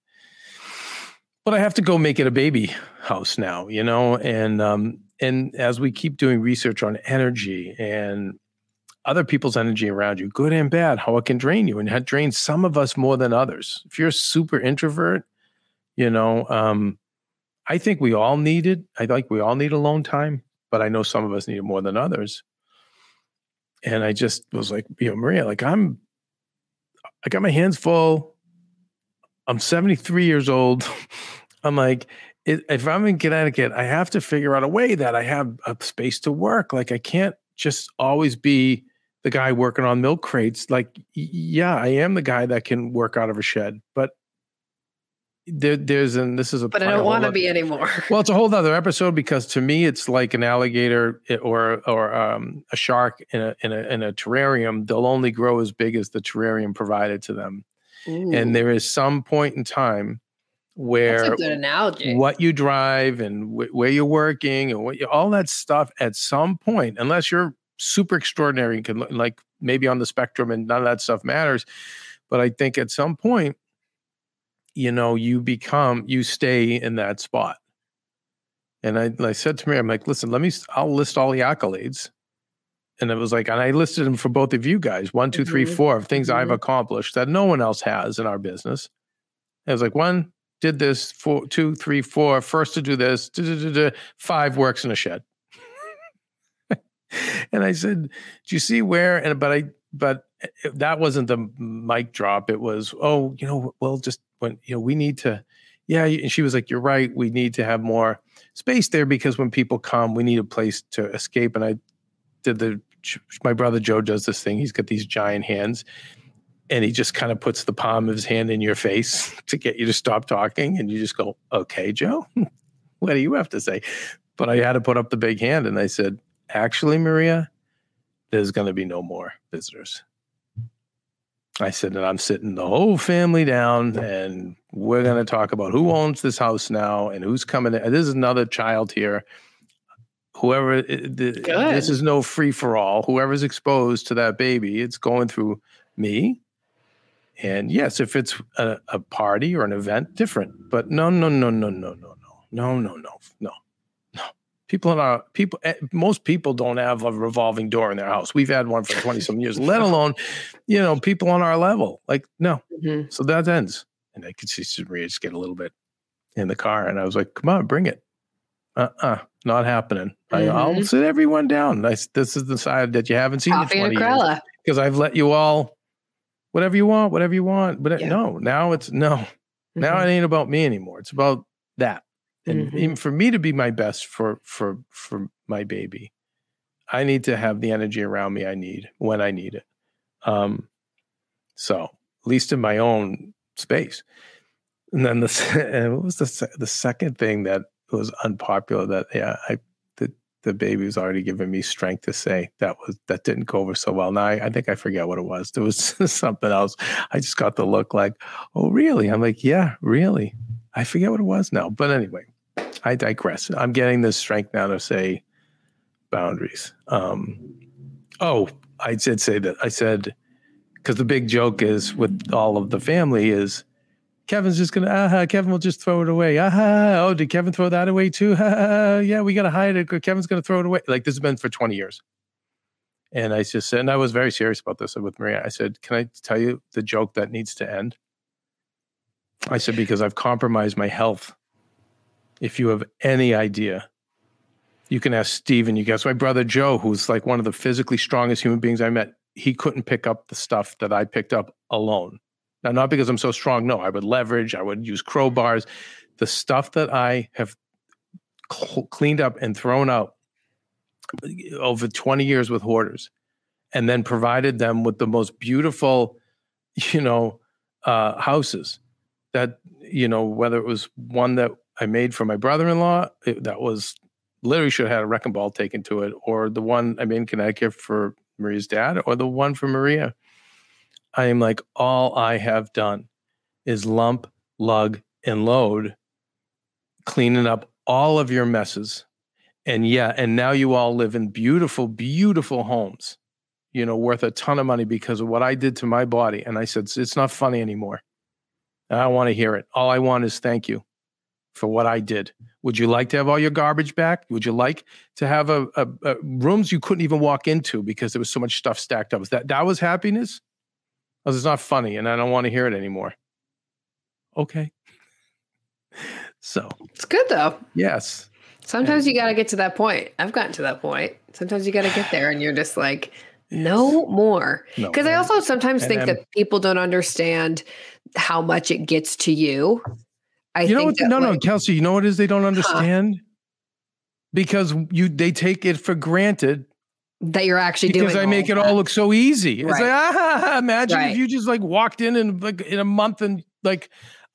Speaker 1: But I have to go make it a baby house now, you know, and um and as we keep doing research on energy and other people's energy around you, good and bad, how it can drain you and it drains some of us more than others. If you're a super introvert, you know, um, I think we all need it. I think we all need alone time, but I know some of us need it more than others. And I just was like, you know, Maria, like I'm, I got my hands full. I'm 73 years old. I'm like, if I'm in Connecticut, I have to figure out a way that I have a space to work. Like I can't just always be the guy working on milk crates. Like, yeah, I am the guy that can work out of a shed, but there, there's and this is a
Speaker 2: But I don't want to be anymore.
Speaker 1: Well, it's a whole other episode because to me, it's like an alligator or or um, a shark in a, in a in a terrarium. They'll only grow as big as the terrarium provided to them,
Speaker 2: Ooh,
Speaker 1: and there is some point in time
Speaker 2: that's
Speaker 1: where
Speaker 2: a good analogy.
Speaker 1: what you drive and wh- where you're working and what you, all that stuff at some point, unless you're super extraordinary and can like maybe on the spectrum and none of that stuff matters, but I think at some point, you know, you become you stay in that spot. And I, I said to Mary, I'm like, listen, let me, I'll list all the accolades. And it was like, and I listed them for both of you guys one, two, three, four
Speaker 2: Mhm.
Speaker 1: four of things I've
Speaker 2: Mhm.
Speaker 1: accomplished that no one else has in our business. And It was like one did this, four, two, three, four, first to do this, five works in a shed. and I said, "Do you see where?" And but I, but eh, that wasn't the mic drop. It was, oh, you know, well, just when you know, we need to, yeah. And she was like, "You're right. We need to have more space there because when people come, we need a place to escape." And I did the. My brother Joe does this thing. He's got these giant hands, and he just kind of puts the palm of his hand in your face to get you to stop talking, and you just go, "Okay, Joe, what do you have to say?" But I had to put up the big hand, and I said, "Actually, Maria, there's going to be no more visitors." I said, and I'm sitting the whole family down, and we're going to talk about who owns this house now and who's coming in. There's another child here. Whoever, it- this is no free for all. Whoever's exposed to that baby, it's going through me. And yes, if it's a, a party or an event, different. But no, no, no, no, no, no, no, no, no, no, no. People in our people, eh, most people don't have a revolving door in their house. We've had one for twenty some years. Let alone, you know, people on our level. Like no,
Speaker 2: Mhm.
Speaker 1: so that ends. And I could see Maria just get a little bit in the car, and I was like, "Come on, bring it." Uh, uh not happening. I, I'll
Speaker 2: Mhm.
Speaker 1: sit everyone down. I, this is the side that you haven't seen in
Speaker 2: Coffee
Speaker 1: twenty years because I've let you all, whatever you want, whatever you want. But
Speaker 2: Yeah.
Speaker 1: no, now it's no. Now
Speaker 2: Mhm.
Speaker 1: it ain't about me anymore. It's about that. And
Speaker 2: Mhm.
Speaker 1: even for me to be my best for for for my baby, I need to have the energy around me I need when I need it. Um, so at least in my own space. And then the and what was the the second thing that was unpopular that yeah I the the baby was already giving me strength to say that was that didn't go over so well. Now I, I think I forget what it was. There was something else. I just got the look like, oh really? I'm like yeah really. I forget what it was now. But anyway, I digress. I'm getting this strength now to say boundaries. Um, oh, I did say that. I said because the big joke is with all of the family is Kevin's just gonna aha, Kevin will just throw it away. Aha, oh, did Kevin throw that away too? Yeah, we gotta hide it. Kevin's gonna throw it away. Like this has been for 20 years. And I just said, and I was very serious about this with Maria. I said, Can I tell you the joke that needs to end? I said, because I've compromised my health. If you have any idea, you can ask Steven. You guess my brother Joe, who's like one of the physically strongest human beings I met, he couldn't pick up the stuff that I picked up alone. Now, not because I'm so strong. No, I would leverage, I would use crowbars. The stuff that I have cl- cleaned up and thrown out over 20 years with hoarders and then provided them with the most beautiful, you know, uh, houses that, you know, whether it was one that I made for my brother in law, that was literally should have had a wrecking ball taken to it, or the one I made in Connecticut for Maria's dad, or the one for Maria. I am like, all I have done is lump, lug, and load, cleaning up all of your messes. And yeah, and now you all live in beautiful, beautiful homes, you know, worth a ton of money because of what I did to my body. And I said, it's not funny anymore. I want to hear it. All I want is thank you for what I did. Would you like to have all your garbage back? Would you like to have a, a, a rooms you couldn't even walk into because there was so much stuff stacked up? Was that that was happiness? I was, it's not funny, and I don't want to hear it anymore. Okay. So
Speaker 2: It's good though.
Speaker 1: yes,
Speaker 2: Sometimes you got to get to that point. I've gotten to that point. Sometimes you got to get there and you're just like, no more.
Speaker 1: no,
Speaker 2: Because I also sometimes
Speaker 1: and
Speaker 2: think that people don't understand how much it gets to you. I
Speaker 1: you know what? No, no, Kelsey. You know what it is they don't understand because you they take it for granted
Speaker 2: that you're actually
Speaker 1: because
Speaker 2: doing Because
Speaker 1: I make it
Speaker 2: that.
Speaker 1: all look so easy. It's
Speaker 2: Right.
Speaker 1: like ah, imagine
Speaker 2: Right.
Speaker 1: if you just like walked in and like in a month and like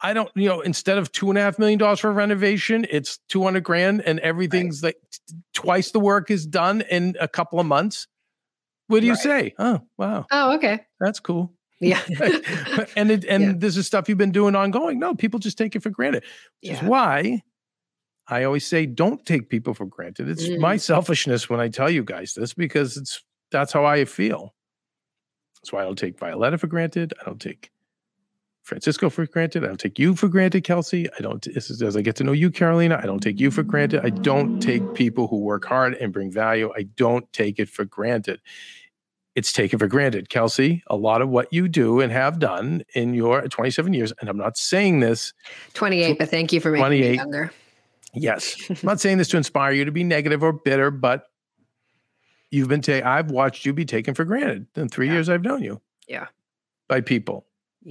Speaker 1: I don't, you know, instead of two and a half million dollars for a renovation, it's 200 grand and everything's like t- twice the work is done in a couple of months. What do you
Speaker 2: Right.
Speaker 1: say? Oh, wow.
Speaker 2: Oh, okay.
Speaker 1: That's cool.
Speaker 2: Yeah.
Speaker 1: and it, and
Speaker 2: Yeah.
Speaker 1: this is stuff you've been doing ongoing. No, people just take it for granted. Which is why I always say don't take people for granted. It's
Speaker 2: Mm.
Speaker 1: my selfishness when I tell you guys this because it's that's how I feel. That's why I don't take Violetta for granted. I don't take Francisco for granted. I don't take you for granted, Kelsey. I don't this is as I get to know you, Carolina. I don't take you for granted. I don't take people who work hard and bring value. I don't take it for granted. It's taken for granted, Kelsey. A lot of what you do and have done in your 27 years, and I'm not saying this
Speaker 2: 28, but thank you for making me
Speaker 1: 28.
Speaker 2: younger.
Speaker 1: Yes. I'm not saying this to inspire you to be negative or bitter, but you've been taken, I've watched you be taken for granted in three
Speaker 2: Yeah.
Speaker 1: years I've known you.
Speaker 2: Yeah.
Speaker 1: By people.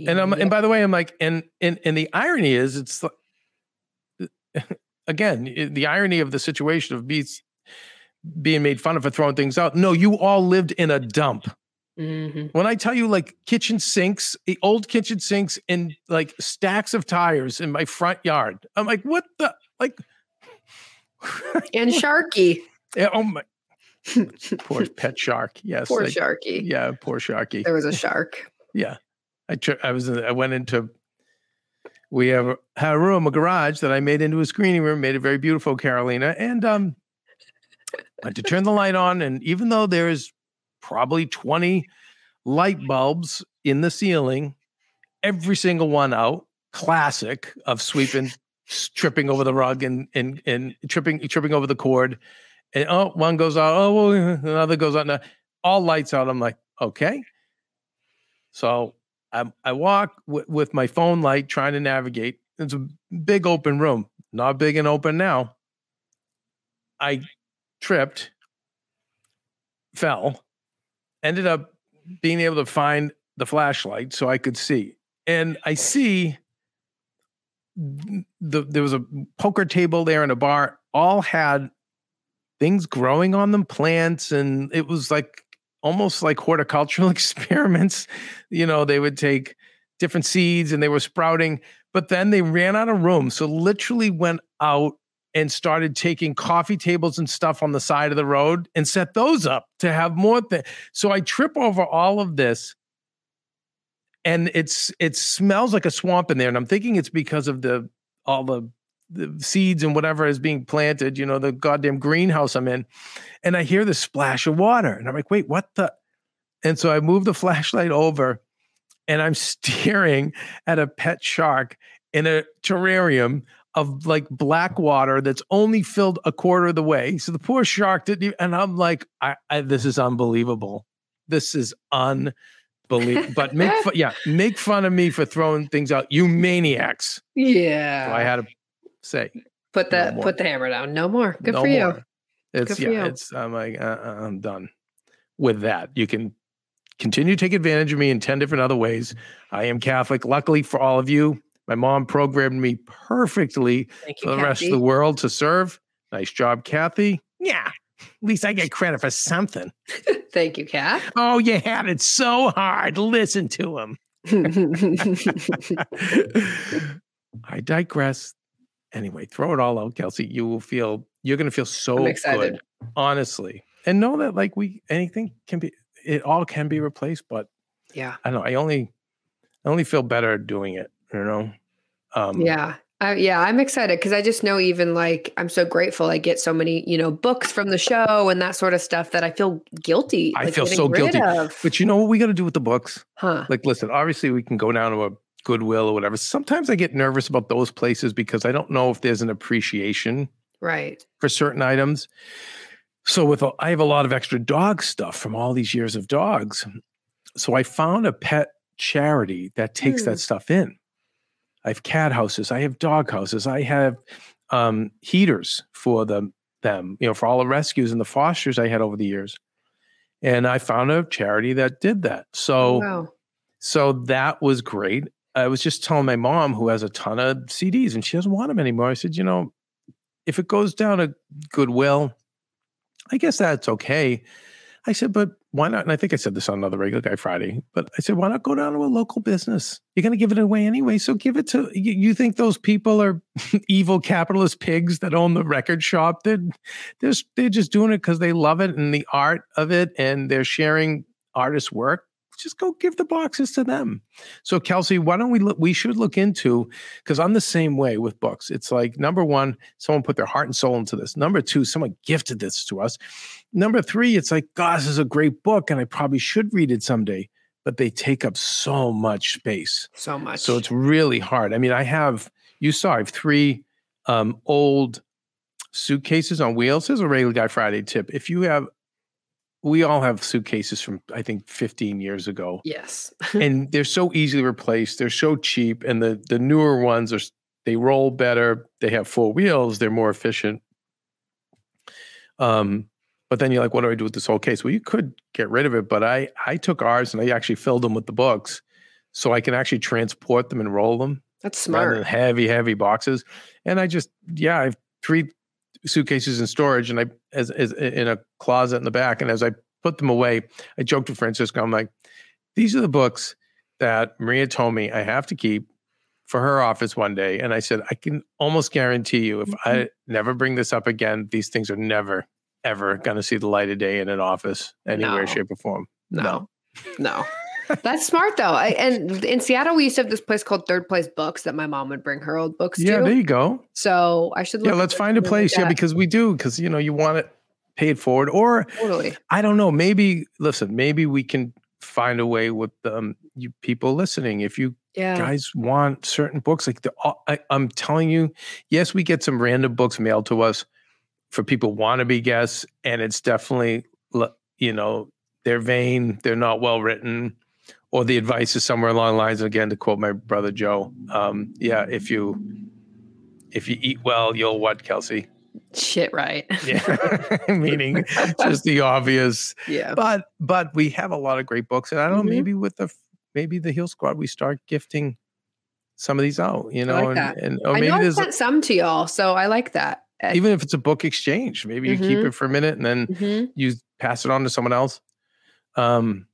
Speaker 1: And I'm, and by the way, I'm like, and, and, and the irony is it's like- again, the irony of the situation of me being made fun of for throwing things out. No, you all lived in a dump.
Speaker 2: Mhm.
Speaker 1: When I tell you like kitchen sinks, the old kitchen sinks and like stacks of tires in my front yard, I'm like, what the, like,
Speaker 2: and Sharky.
Speaker 1: Yeah, oh my poor pet shark. Yes.
Speaker 2: Poor
Speaker 1: like,
Speaker 2: Sharky.
Speaker 1: Yeah, poor sharky.
Speaker 2: There was a shark.
Speaker 1: Yeah. I tri- I was in, I went into we have had a room, a garage that I made into a screening room, made it very beautiful, Carolina. And um Had to turn the light on. And even though there's probably 20 light bulbs in the ceiling, every single one out, classic of sweeping, tripping over the rug and and and tripping tripping over the cord. And oh, one goes out, oh, another goes out. Now, all lights out. I'm like, okay. So I I walk w- with my phone light trying to navigate. It's a big open room, not big and open now. I tripped, fell, ended up being able to find the flashlight so I could see. And I see the there was a poker table there and a bar, all had things growing on them, plants, and it was like almost like horticultural experiments. You know, they would take different seeds and they were sprouting, but then they ran out of room. So literally went out and started taking coffee tables and stuff on the side of the road and set those up to have more things. So I trip over all of this and it's it smells like a swamp in there and I'm thinking it's because of the all the the seeds and whatever is being planted, you know, the goddamn greenhouse I'm in. And I hear the splash of water. And I'm like, wait, what the? And so I move the flashlight over and I'm staring at a pet shark in a terrarium of like black water that's only filled a quarter of the way. So the poor shark didn't even, and I'm like, I, I this is unbelievable. This is unbelievable. but make fun, yeah, make fun of me for throwing things out. You maniacs.
Speaker 2: Yeah.
Speaker 1: So I had to say.
Speaker 2: put
Speaker 1: no
Speaker 2: the
Speaker 1: more.
Speaker 2: put the hammer down. No more. Good
Speaker 1: no
Speaker 2: for you.
Speaker 1: more. It's
Speaker 2: Good for
Speaker 1: yeah,
Speaker 2: you.
Speaker 1: it's I'm like uh, uh, I'm done with that. You can continue to take advantage of me in 10 different other ways. I am Catholic. Luckily for all of you, my mom programmed me perfectly
Speaker 2: you.
Speaker 1: for the rest of the world to serve. Nice job, Kathy. Yeah. At least I get credit for something.
Speaker 2: Thank you, Kat.
Speaker 1: Oh, you had it so hard. Listen to him. I digress. Anyway, throw it all out, Kelsey. You will feel you're gonna feel so
Speaker 2: I'm excited.
Speaker 1: good, honestly. And know that like we anything can be it all can be replaced, but
Speaker 2: yeah.
Speaker 1: I don't know. I only I only feel better doing it, you know. Um
Speaker 2: Yeah. I, yeah, I'm excited because I just know even like I'm so grateful I get so many you know books from the show and that sort of stuff that I feel guilty.
Speaker 1: I
Speaker 2: like,
Speaker 1: feel so guilty.
Speaker 2: Of.
Speaker 1: But you know what we gotta do with the books?
Speaker 2: huh?
Speaker 1: Like, listen, obviously we can go down to a Goodwill or whatever. Sometimes I get nervous about those places because I don't know if there's an appreciation
Speaker 2: Right.
Speaker 1: for certain items. So with a, I have a lot of extra dog stuff from all these years of dogs. So I found a pet charity that takes
Speaker 2: Hmm.
Speaker 1: that stuff in. I have cat houses, I have dog houses, I have um, heaters for them, them, you know, for all the rescues and the fosters I had over the years. And I found a charity that did that. So
Speaker 2: wow.
Speaker 1: so that was great. I was just telling my mom, who has a ton of CDs, and she doesn't want them anymore. I said, you know, if it goes down to Goodwill, I guess that's okay. I said, but why not? And I think I said this on another regular guy Friday, but I said, why not go down to a local business? You're going to give it away anyway. So give it to, you, you think those people are evil capitalist pigs that own the record shop? They're, they're, they're just doing it because they love it and the art of it and they're sharing artist work. Just go give the boxes to them. So Kelsey, why don't we look, we should look into, because I'm the same way with books. It's like number one, someone put their heart and soul into this. Number two, someone gifted this to us. Number three, it's like, God, this is a great book, and I probably should read it someday. But they take up so much space.
Speaker 2: So much.
Speaker 1: So it's really hard. I mean, I have, you saw, I have three um, old suitcases on wheels. Here's a regular guy Friday tip. If you have, we all have suitcases from, I think, 15 years ago
Speaker 2: yes.
Speaker 1: and they're so easily replaced. They're so cheap, and the the newer ones are they roll better. They have four wheels. They're more efficient. Um, but then you're like, what do I do with this whole case? Well, you could get rid of it, but I I took ours and I actually filled them with the books, so I can actually transport them and roll them
Speaker 2: That's smart.
Speaker 1: heavy heavy boxes. And I just yeah, I have three suitcases in storage, and I as, as in a closet in the back, and as I put them away, I joked with Francisco. I'm like, these are the books that Maria told me I have to keep for her office one day. And I said, I can almost guarantee you, if I mm-hmm. never bring this up again, these things are never, ever going to see the light of day in an office, anywhere,
Speaker 2: No.
Speaker 1: shape, or form.
Speaker 2: No. No. That's smart though. I, and in Seattle, we used to have this place called Third Place Books that my mom would bring her old books
Speaker 1: Yeah,
Speaker 2: to.
Speaker 1: there you go.
Speaker 2: so I should.
Speaker 1: Yeah, let's find a
Speaker 2: something like
Speaker 1: place. Yeah, because we do, because, you know, you want it paid forward. Or
Speaker 2: totally.
Speaker 1: I don't know, maybe, listen, maybe we can find a way with um, you people listening. If you
Speaker 2: Yeah.
Speaker 1: guys want certain books like the uh, I, i'm telling you yes we get some random books mailed to us for people want to be guests and it's definitely you know they're vain they're not well written or the advice is somewhere along the lines again to quote my brother joe um, yeah if you if you eat well you'll what kelsey
Speaker 2: Shit. Right.
Speaker 1: yeah meaning just the obvious
Speaker 2: yeah.
Speaker 1: but but we have a lot of great books and i don't know
Speaker 2: Mhm.
Speaker 1: maybe with the maybe the heal squad we start gifting some of these out you know
Speaker 2: like
Speaker 1: and, and or
Speaker 2: I
Speaker 1: maybe
Speaker 2: know I sent some to y'all, so I like that. Uh,
Speaker 1: even if it's a book exchange maybe you keep
Speaker 2: Mhm.
Speaker 1: it for a minute and then
Speaker 2: mhm.
Speaker 1: you pass it on to someone else um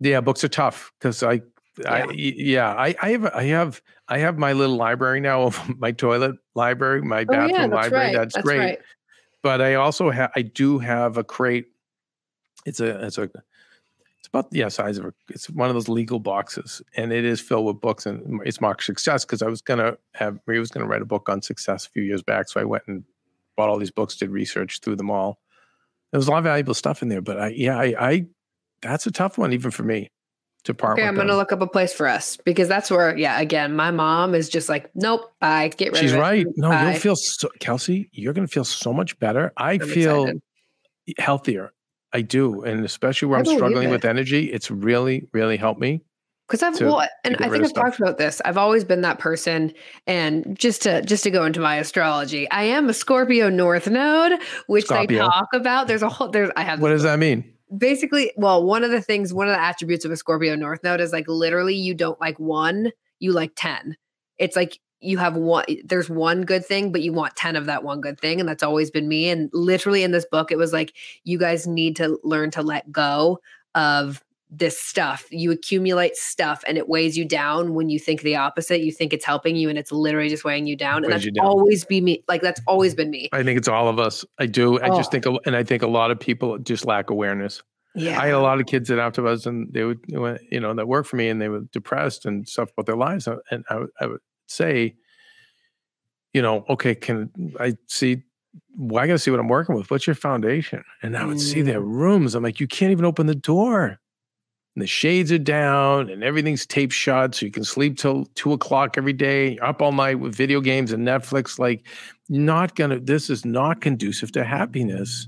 Speaker 1: yeah books are tough because i I,
Speaker 2: Yeah.
Speaker 1: y- yeah, I, I have, I have, I have my little library now of my toilet library, my
Speaker 2: Oh,
Speaker 1: bathroom
Speaker 2: yeah, that's
Speaker 1: library.
Speaker 2: right.
Speaker 1: That's,
Speaker 2: That's
Speaker 1: great.
Speaker 2: right.
Speaker 1: But I also have, I do have a crate. It's a, it's a, it's about the yeah, size of a, it's one of those legal boxes, and it is filled with books, and it's marked success because I was gonna have Maria was gonna write a book on success a few years back, so I went and bought all these books, did research through them all. There was a lot of valuable stuff in there, but I, yeah, I, I that's a tough one even for me to part
Speaker 2: Okay. I'm gonna look up a place for us because that's where, yeah, again, my mom is just like, nope, I get rid
Speaker 1: She's right. No,
Speaker 2: Bye.
Speaker 1: you'll feel so, Kelsey. You're gonna feel so much better. I
Speaker 2: I'm
Speaker 1: feel
Speaker 2: excited.
Speaker 1: healthier. I do, and especially where
Speaker 2: I
Speaker 1: I'm struggling
Speaker 2: it.
Speaker 1: with energy, it's really, really helped me.
Speaker 2: Because I've well, and I think I've talked about this. I've always been that person, and just to just to go into my astrology, I am a Scorpio North Node, which
Speaker 1: Scorpio.
Speaker 2: they talk about. There's a whole there's I have
Speaker 1: What does that mean?
Speaker 2: Basically well one of the things one of the attributes of a Scorpio North Node is like literally you don't like one, you like ten. It's like you have one there's one good thing but you want 10 of that one good thing and that's always been me and literally in this book it was like you guys need to learn to let go of this stuff you accumulate stuff and it weighs you down when you think the opposite you think it's helping you and it's literally just weighing you down and that's
Speaker 1: down.
Speaker 2: always be me like that's always been me
Speaker 1: I think it's all of us. I do. I just
Speaker 2: Oh.
Speaker 1: think, and I think a lot of people just lack awareness.
Speaker 2: yeah
Speaker 1: I had a lot of kids that after us, and they would, you know, that worked for me, and they were depressed and stuff about their lives. uh, And I, would- I would say, you know, okay, can I see? Well, I got to see what I'm working with. What's your foundation? And I would see their rooms. I'm like, you can't even open the door. And the shades are down, and everything's taped shut, so you can sleep till two o'clock every day. You're up all night with video games and Netflix. Like, not gonna. This is not conducive to happiness.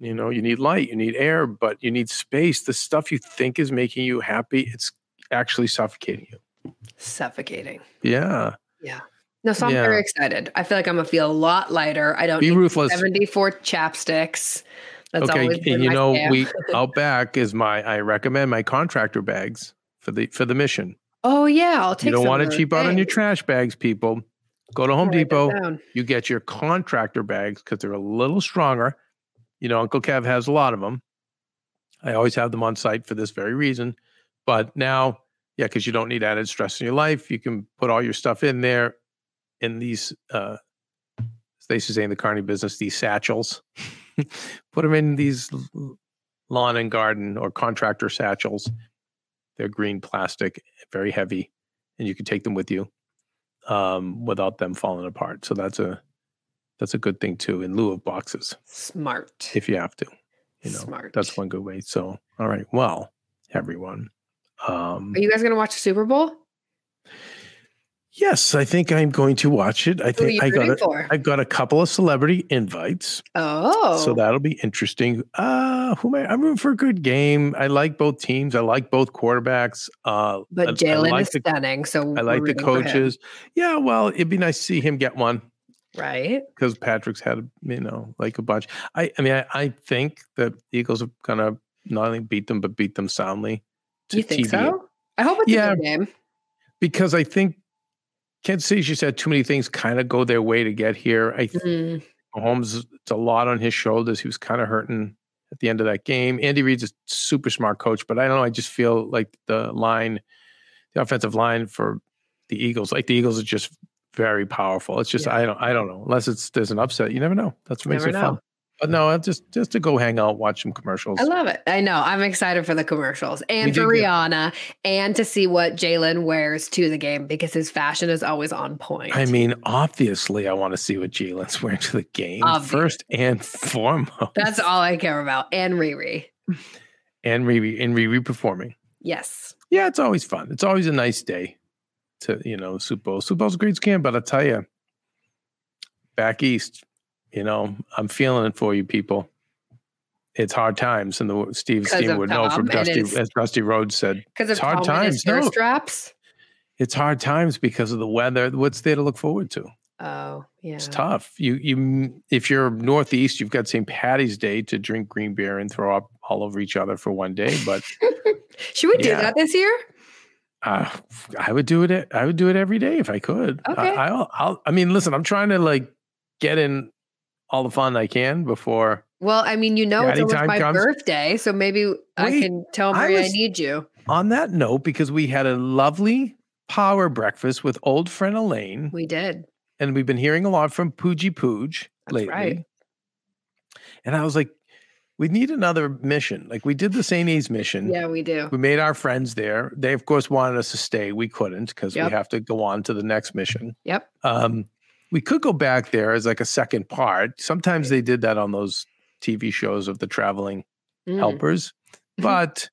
Speaker 1: You know, you need light, you need air, but you need space. The stuff you think is making you happy, it's actually suffocating you.
Speaker 2: suffocating
Speaker 1: yeah Yeah.
Speaker 2: no so i'm
Speaker 1: Yeah.
Speaker 2: very excited i feel like i'm gonna feel a lot lighter i don't
Speaker 1: Be
Speaker 2: need
Speaker 1: ruthless.
Speaker 2: 74 chapsticks that's
Speaker 1: okay. And you know,
Speaker 2: scam.
Speaker 1: we out back is my I recommend my contractor bags for the for the mission.
Speaker 2: oh yeah i'll take
Speaker 1: you don't want to cheap out on your trash bags, people. Go to Home
Speaker 2: I'll
Speaker 1: Depot. You get your contractor bags because they're a little stronger. You know, Uncle Kev has a lot of them. I always have them on site for this very reason. But now, yeah, because you don't need added stress in your life, you can put all your stuff in there in these. uh They in the carny business, these satchels. put them in these lawn and garden or contractor satchels. They're green plastic, very heavy, and you can take them with you um, without them falling apart. So that's a that's a good thing too, in lieu of boxes,
Speaker 2: Smart.
Speaker 1: if you have to. You know,
Speaker 2: Smart.
Speaker 1: that's one good way. So, all right, well, everyone. Um,
Speaker 2: Are you guys gonna watch the Super Bowl?
Speaker 1: Yes, I think I'm going to watch it. I think I got a,
Speaker 2: for?
Speaker 1: I got a couple of celebrity invites.
Speaker 2: oh,
Speaker 1: So that'll be interesting. Uh who am I? I'm rooting for a good game. I like both teams. I like both quarterbacks. Uh
Speaker 2: but Jalen
Speaker 1: like
Speaker 2: is
Speaker 1: the-
Speaker 2: stunning. So
Speaker 1: I like the
Speaker 2: rooting for him,
Speaker 1: coaches. Yeah, well, it'd be nice to see him get one
Speaker 2: right?
Speaker 1: because Patrick's had you know like a bunch. I I mean I, I think that the Eagles are gonna not only beat them but beat them soundly.
Speaker 2: You think
Speaker 1: TBA.
Speaker 2: so? I hope it's
Speaker 1: Yeah.
Speaker 2: a good game.
Speaker 1: Because I think Kansas City just had too many things kind of go their way to get here. I think
Speaker 2: Mm,
Speaker 1: Mahomes, it's a lot on his shoulders. He was kind of hurting at the end of that game. Andy Reid's a super smart coach, but I don't know. I just feel like the line, the offensive line for the Eagles, like the Eagles are just very powerful. It's just
Speaker 2: Yeah.
Speaker 1: I don't I don't know. Unless it's there's an upset, you never know. That's what makes it
Speaker 2: know.
Speaker 1: fun. But no, just just to go hang out, watch some commercials.
Speaker 2: I love it. I know. I'm excited for the commercials and
Speaker 1: We
Speaker 2: for
Speaker 1: did get-
Speaker 2: Rihanna and to see what Jalen wears to the game because his fashion is always on point.
Speaker 1: I mean, obviously, I want to see what Jalen's wearing to the game
Speaker 2: Obvious.
Speaker 1: first and foremost.
Speaker 2: that's all I care about. And Riri.
Speaker 1: and Riri and Riri performing.
Speaker 2: Yes.
Speaker 1: yeah, it's always fun. It's always a nice day to, you know, Super Bowl. Super Bowl's a great game, but I tell you, back east, you know, I'm feeling it for you people. It's hard times, and the Steve Steve would know from Dusty, as Dusty Rhodes said,
Speaker 2: Because
Speaker 1: It's hard
Speaker 2: Tom
Speaker 1: times, no. it's hard times because of the weather. What's there to look forward to?
Speaker 2: Oh, yeah.
Speaker 1: It's tough. You you if you're northeast, you've got St. Patty's Day to drink green beer and throw up all over each other for one day, but
Speaker 2: Should we do that this year?
Speaker 1: Uh, I would do it. I would do it every day if I could.
Speaker 2: Okay.
Speaker 1: I, I'll, I'll. I mean, listen. I'm trying to like get in all the fun I can before.
Speaker 2: Well, I mean, you know, it's almost my
Speaker 1: comes-
Speaker 2: birthday, so maybe I can tell
Speaker 1: I
Speaker 2: Maria I,
Speaker 1: was-
Speaker 2: need you.
Speaker 1: On that note, because we had a lovely power breakfast with old friend Elaine,
Speaker 2: We did.
Speaker 1: and we've been hearing a lot from Pooji Pooj lately.
Speaker 2: right.
Speaker 1: And I was like, we need another mission. Like we did the St. A's mission.
Speaker 2: Yeah, we do.
Speaker 1: We made our friends there. They, of course, wanted us to stay. We couldn't because
Speaker 2: Yep.
Speaker 1: we have to go on to the next mission.
Speaker 2: Yep.
Speaker 1: Um, we could go back there as like a second part. Sometimes they did that on those TV shows of the traveling
Speaker 2: Mm.
Speaker 1: helpers, but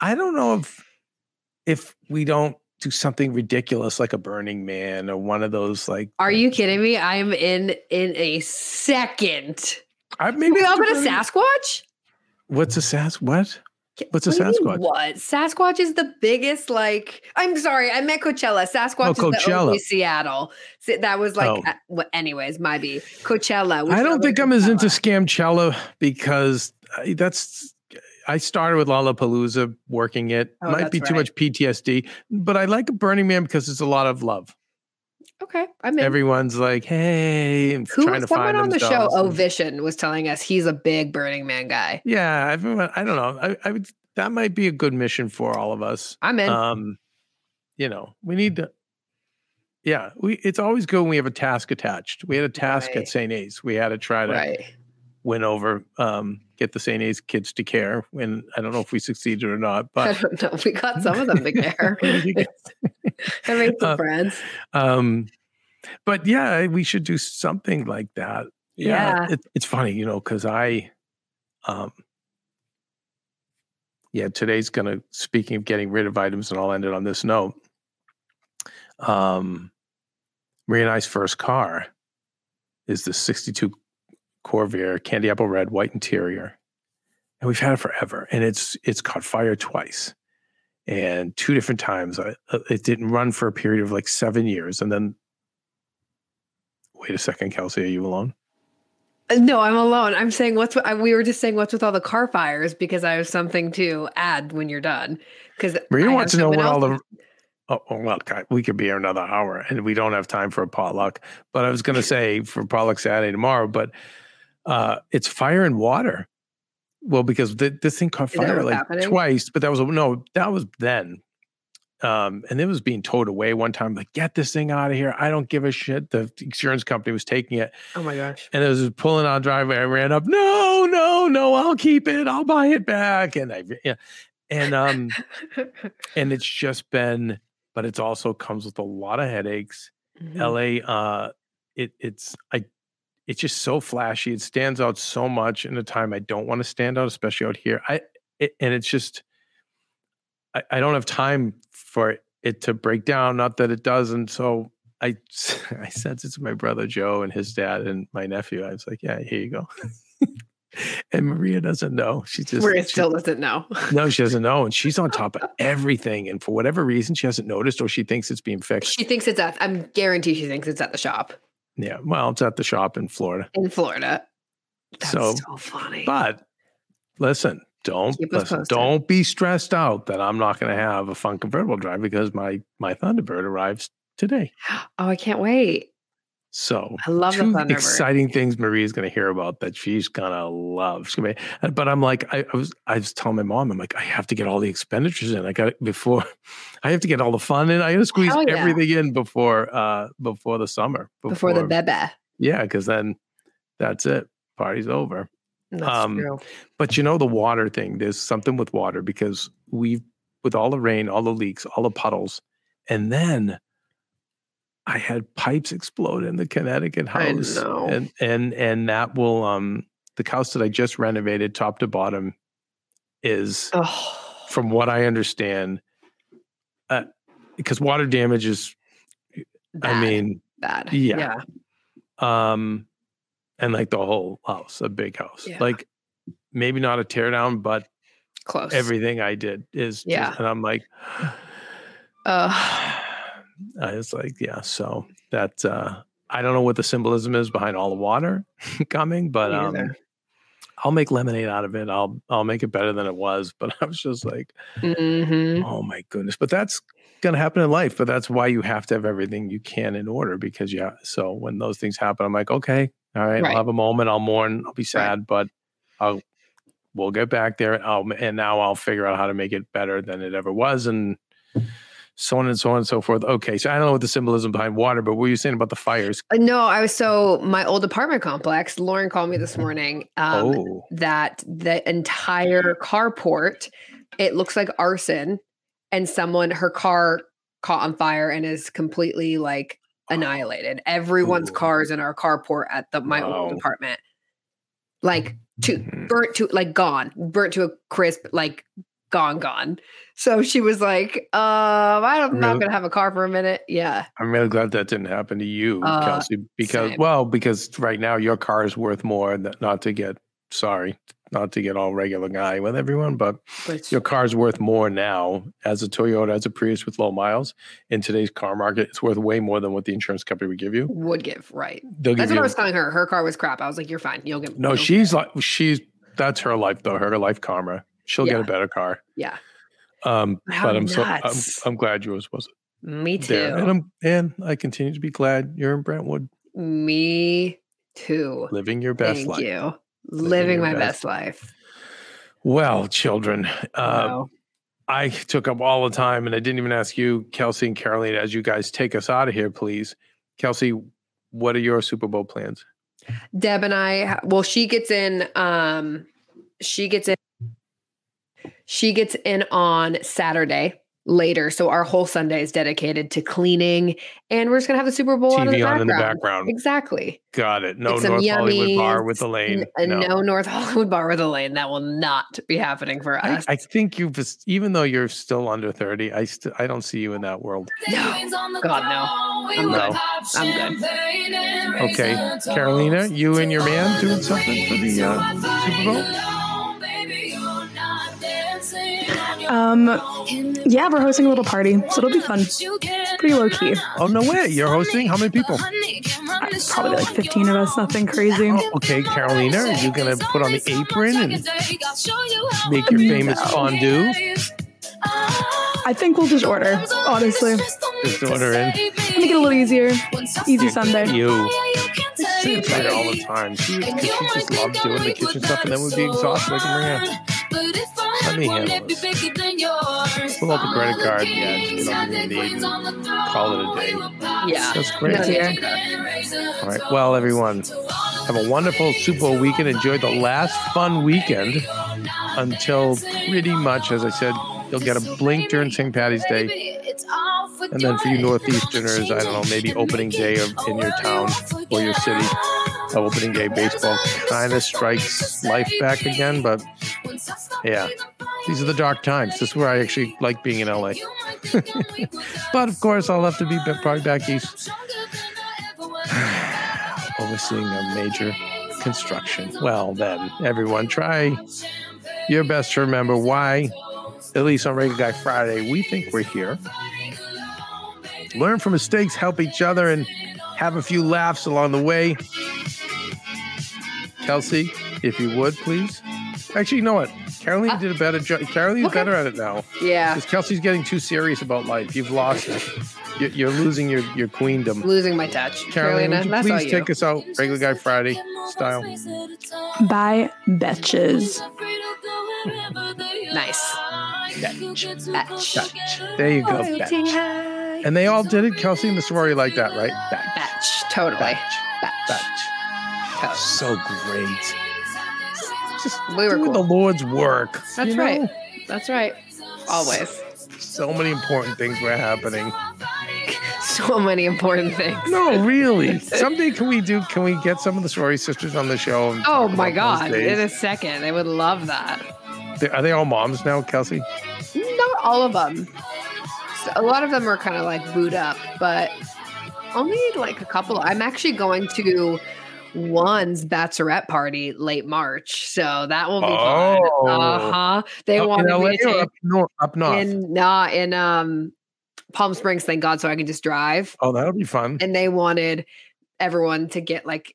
Speaker 1: I don't know if if we don't do something ridiculous like a Burning Man or one of those like.
Speaker 2: Are you kidding me? I'm in in a second.
Speaker 1: I,
Speaker 2: Maybe we all a Sasquatch?
Speaker 1: What's a Sas? What? What's a
Speaker 2: What do you mean,
Speaker 1: Sasquatch?
Speaker 2: What? Sasquatch is the biggest, like, I'm sorry, I meant Coachella. Sasquatch
Speaker 1: Oh,
Speaker 2: is the
Speaker 1: Coachella.
Speaker 2: only Seattle. So that was like,
Speaker 1: Oh.
Speaker 2: uh, well, anyways, might be Coachella.
Speaker 1: I don't think
Speaker 2: to
Speaker 1: I'm as into
Speaker 2: Coachella.
Speaker 1: Scamcella because I, that's. I started with Lollapalooza working it.
Speaker 2: Oh,
Speaker 1: Might be too
Speaker 2: right.
Speaker 1: much PTSD, but I like Burning Man because it's a lot of love.
Speaker 2: Okay, I'm in.
Speaker 1: Everyone's like, "Hey,"
Speaker 2: Who
Speaker 1: trying to
Speaker 2: someone on the show?
Speaker 1: themselves
Speaker 2: Oh, was telling us he's a big Burning Man guy.
Speaker 1: Yeah, everyone. I don't know. I, I would. That might be a good mission for all of us.
Speaker 2: I'm in.
Speaker 1: Um, you know, we need to. Yeah, we. It's always good when we have a task attached. We had a task
Speaker 2: Right.
Speaker 1: at St. A's. We had to try to
Speaker 2: right.
Speaker 1: Win over, um, get the St. A's kids to care. And I don't know if we succeeded or not,
Speaker 2: I
Speaker 1: but
Speaker 2: don't know. We got some of them to care. I made some
Speaker 1: Uh,
Speaker 2: friends.
Speaker 1: um, but yeah, we should do something like that.
Speaker 2: Yeah.
Speaker 1: it, it's funny, you know, because I, um, yeah, today's gonna. Speaking of getting rid of items, and I'll end it on this note. Um, Maria and I's first car is the '62 Corvair Candy Apple Red White Interior, and we've had it forever. And it's it's caught fire twice, and two different times. I, uh, it didn't run for a period of like seven years, and then. Wait a second, Kelsey, are you alone?
Speaker 2: Uh, No, I'm alone. I'm saying what's I- we were just saying what's with all the car fires because I have something to add when you're done. Because
Speaker 1: Maria wants to know what all the. Oh, oh, well, God, we could be here another hour, and we don't have time for a potluck. But I was going to say for potluck Saturday tomorrow, but uh, it's fire and water. well, because th- this thing caught fire like
Speaker 2: happening?
Speaker 1: twice, but that was no, that was then. Um, and it was being towed away one time. Like, get this thing out of here! I don't give a shit. The insurance company was taking it,
Speaker 2: Oh my gosh.
Speaker 1: and it was pulling on driveway. I ran up. No, no, no! I'll keep it. I'll buy it back. And I, yeah, and um, and it's just been, but it's also comes with a lot of headaches.
Speaker 2: Mhm.
Speaker 1: LA, uh, it it's I, it's just so flashy. It stands out so much in a time I don't want to stand out, especially out here. I it, and it's just, I, I don't have time for it to break down. Not that it doesn't. So I I sent it to my brother Joe and his dad and my nephew. I was like, yeah, here you go. and Maria doesn't know. She just
Speaker 2: Maria
Speaker 1: she-
Speaker 2: still doesn't know.
Speaker 1: no, she doesn't know, and she's on top of everything. And for whatever reason, she hasn't noticed, or she thinks it's being fixed.
Speaker 2: She thinks it's at. I'm guarantee she thinks it's at the shop
Speaker 1: Yeah, well, it's at the shop in Florida.
Speaker 2: in Florida. That's
Speaker 1: So,
Speaker 2: so, funny.
Speaker 1: But listen, don't listen, don't be stressed out that I'm not going to have a fun convertible drive because my my Thunderbird arrives today.
Speaker 2: oh, I can't wait.
Speaker 1: So
Speaker 2: I love the
Speaker 1: two exciting things Maria's going to hear about that she's going to love. She's gonna be, but I'm like, I, I was, I was telling my mom, I'm like, I have to get all the expenditures in. I got it before, I have to get all the fun in. I got to squeeze
Speaker 2: yeah.
Speaker 1: everything in before, uh, before the summer,
Speaker 2: Before, the bebe.
Speaker 1: yeah, because then that's it. Party's over.
Speaker 2: That's
Speaker 1: Um,
Speaker 2: true.
Speaker 1: But you know the water thing. There's something with water because we've with all the rain, all the leaks, all the puddles, and then I had pipes explode in the Connecticut house, and and and that will um the house that I just renovated top to bottom is
Speaker 2: Oh,
Speaker 1: from what I understand, uh, because water damage is I mean
Speaker 2: bad.
Speaker 1: yeah. um and like the whole house, a big house,
Speaker 2: Yeah.
Speaker 1: like maybe not a tear down, but
Speaker 2: close.
Speaker 1: everything I did is just-
Speaker 2: Yeah.
Speaker 1: and I'm like
Speaker 2: Uh,
Speaker 1: I was like, yeah, so that uh I don't know what the symbolism is behind all the water coming, but um. I'll make lemonade out of it. I'll I'll make it better than it was. But I was just like,
Speaker 2: mhm.
Speaker 1: oh my goodness. But that's gonna happen in life. But that's why you have to have everything you can in order because yeah. So when those things happen, I'm like, okay, all right,
Speaker 2: Right.
Speaker 1: I'll have a moment, I'll mourn, I'll be sad, but I'll we'll get back there. and I'll and now I'll figure out how to make it better than it ever was and so on and so on and so forth. Okay, so I don't know what the symbolism behind water, but what were you saying about the fires?
Speaker 2: Uh, No, I was so my old apartment complex. Lauren called me this morning. Um,
Speaker 1: oh,
Speaker 2: that the entire carport it looks like arson and someone her car caught on fire and is completely like annihilated everyone's
Speaker 1: Ooh.
Speaker 2: cars in our carport at the my old apartment like to
Speaker 1: Mhm.
Speaker 2: burnt to like gone burnt to a crisp like gone gone so she was like um i'm not
Speaker 1: Really?
Speaker 2: gonna have a car for a minute yeah
Speaker 1: I'm really glad that didn't happen to you,
Speaker 2: Uh,
Speaker 1: Kelsey. Because
Speaker 2: same.
Speaker 1: well, because right now your car is worth more. Than, not to get sorry, not to get all regular guy with everyone, but
Speaker 2: but
Speaker 1: your car's worth more now as a Toyota, as a Prius with low miles in today's car market. It's worth way more than what the insurance company would give you.
Speaker 2: would give right
Speaker 1: They'll
Speaker 2: that's
Speaker 1: give
Speaker 2: what i was telling her her car was crap i was like you're fine you'll get
Speaker 1: no,
Speaker 2: you'll-
Speaker 1: she's like she's that's her life though. Her life karma. She'll get a better car.
Speaker 2: yeah
Speaker 1: Um,
Speaker 2: How
Speaker 1: but I'm so I'm,
Speaker 2: nuts.
Speaker 1: I'm glad yours was
Speaker 2: me too
Speaker 1: there, and I'm and I continue to be glad you're in Brentwood,
Speaker 2: Me too.
Speaker 1: living your best
Speaker 2: Thank
Speaker 1: life.
Speaker 2: you. Living
Speaker 1: your
Speaker 2: my
Speaker 1: best
Speaker 2: best, life.
Speaker 1: Well, children, uh,
Speaker 2: Wow.
Speaker 1: I took up all the time and I didn't even ask you, Kelsey and Caroline, as you guys take us out of here, please. Kelsey, what are your Super Bowl plans?
Speaker 2: Deb and I, well, she gets in, um, she gets in, she gets in on Saturday later. So our whole Sunday is dedicated to cleaning and we're just going to have the Super Bowl on, in the,
Speaker 1: TV on in the
Speaker 2: background.
Speaker 1: background.
Speaker 2: Exactly.
Speaker 1: Got it. No
Speaker 2: Get some
Speaker 1: North Hollywood bar with
Speaker 2: yummies,
Speaker 1: the lane.
Speaker 2: N-
Speaker 1: no.
Speaker 2: no. North Hollywood bar with a lane. That will not be happening for us.
Speaker 1: I think you've just- even though you're still under 30, I still I don't see you in that world.
Speaker 2: no. God, no. I'm
Speaker 1: No.
Speaker 2: good. I'm good.
Speaker 1: Okay. Carolina, you and your man doing something for the uh, Super Bowl?
Speaker 5: Um, yeah, we're hosting a little party, so it'll be fun. Pretty low key.
Speaker 1: Oh no way. You're hosting? How many people?
Speaker 5: Uh, Probably like 15 of us, nothing crazy.
Speaker 1: Oh, okay, Carolina, are you gonna put on the apron and make your famous fondue?
Speaker 5: I think we'll just order, honestly.
Speaker 1: Just order in.
Speaker 5: Make it a little easier. Easy Sunday.
Speaker 1: You. Say it to her all the time. She, because she just loves doing the kitchen stuff, and then we'd be exhausted. Like, Maria, let me handle this. Pull out the credit card. Yeah, just get on your knee and call it a day.
Speaker 2: Yeah.
Speaker 1: That's great.
Speaker 2: No, yeah.
Speaker 1: All right. Well, everyone, have a wonderful Super Bowl weekend. Enjoy the last fun weekend until pretty much, as I said, you'll get a blink during St. Patty's Day. And then for you Northeasterners, I don't know, maybe opening day of, in your town or your city, uh, opening day baseball kind of strikes life back again. But yeah, these are the dark times. This is where I actually like being in LA. but of course, I'll have to be probably back east overseeing a major construction. Well, then, everyone, try your best to remember why, at least on Regular Guy Friday, we think we're here. Learn from mistakes, help each other, and have a few laughs along the way. Kelsey, if you would, please. Actually, you know what? Caroline uh, did a better job. Caroline's
Speaker 2: okay.
Speaker 1: better at it now.
Speaker 2: Yeah.
Speaker 1: Because Kelsey's getting too serious about life. You've lost it. You're, you're losing your, your queendom.
Speaker 2: Losing my touch.
Speaker 1: Caroline,
Speaker 2: Carolina,
Speaker 1: would you
Speaker 2: that's all
Speaker 1: please
Speaker 2: you.
Speaker 1: take us out regular guy Friday style?
Speaker 5: Bye, betches.
Speaker 2: Nice. Batch.
Speaker 1: There you go. Batch. And they all did it. Kelsey and the sorority like that, right? Batch.
Speaker 2: Batch. Totally.
Speaker 1: Batch.
Speaker 2: Batch.
Speaker 1: Batch.
Speaker 2: Totes.
Speaker 1: So great. Just
Speaker 2: We were
Speaker 1: doing
Speaker 2: cool.
Speaker 1: the Lord's work.
Speaker 2: That's
Speaker 1: you know?
Speaker 2: right. That's right. Always.
Speaker 1: So many important things were happening.
Speaker 2: So many important things.
Speaker 1: No, really. Someday can we do? Can we get some of the sorority sisters on the show? and
Speaker 2: Oh my God. In a second. I would love that.
Speaker 1: Are they all moms now, Kelsey?
Speaker 2: Not all of them. A lot of them are kind of like boot up, but only like a couple. I'm actually going to one's bachelorette party late March, so that will be fun.
Speaker 1: Oh.
Speaker 2: Uh huh. They
Speaker 1: Up
Speaker 2: wanted me to take
Speaker 1: up north? Up north.
Speaker 2: in nah, in um Palm Springs, thank God, so I can just drive.
Speaker 1: oh, that'll be fun.
Speaker 2: And they wanted everyone to get like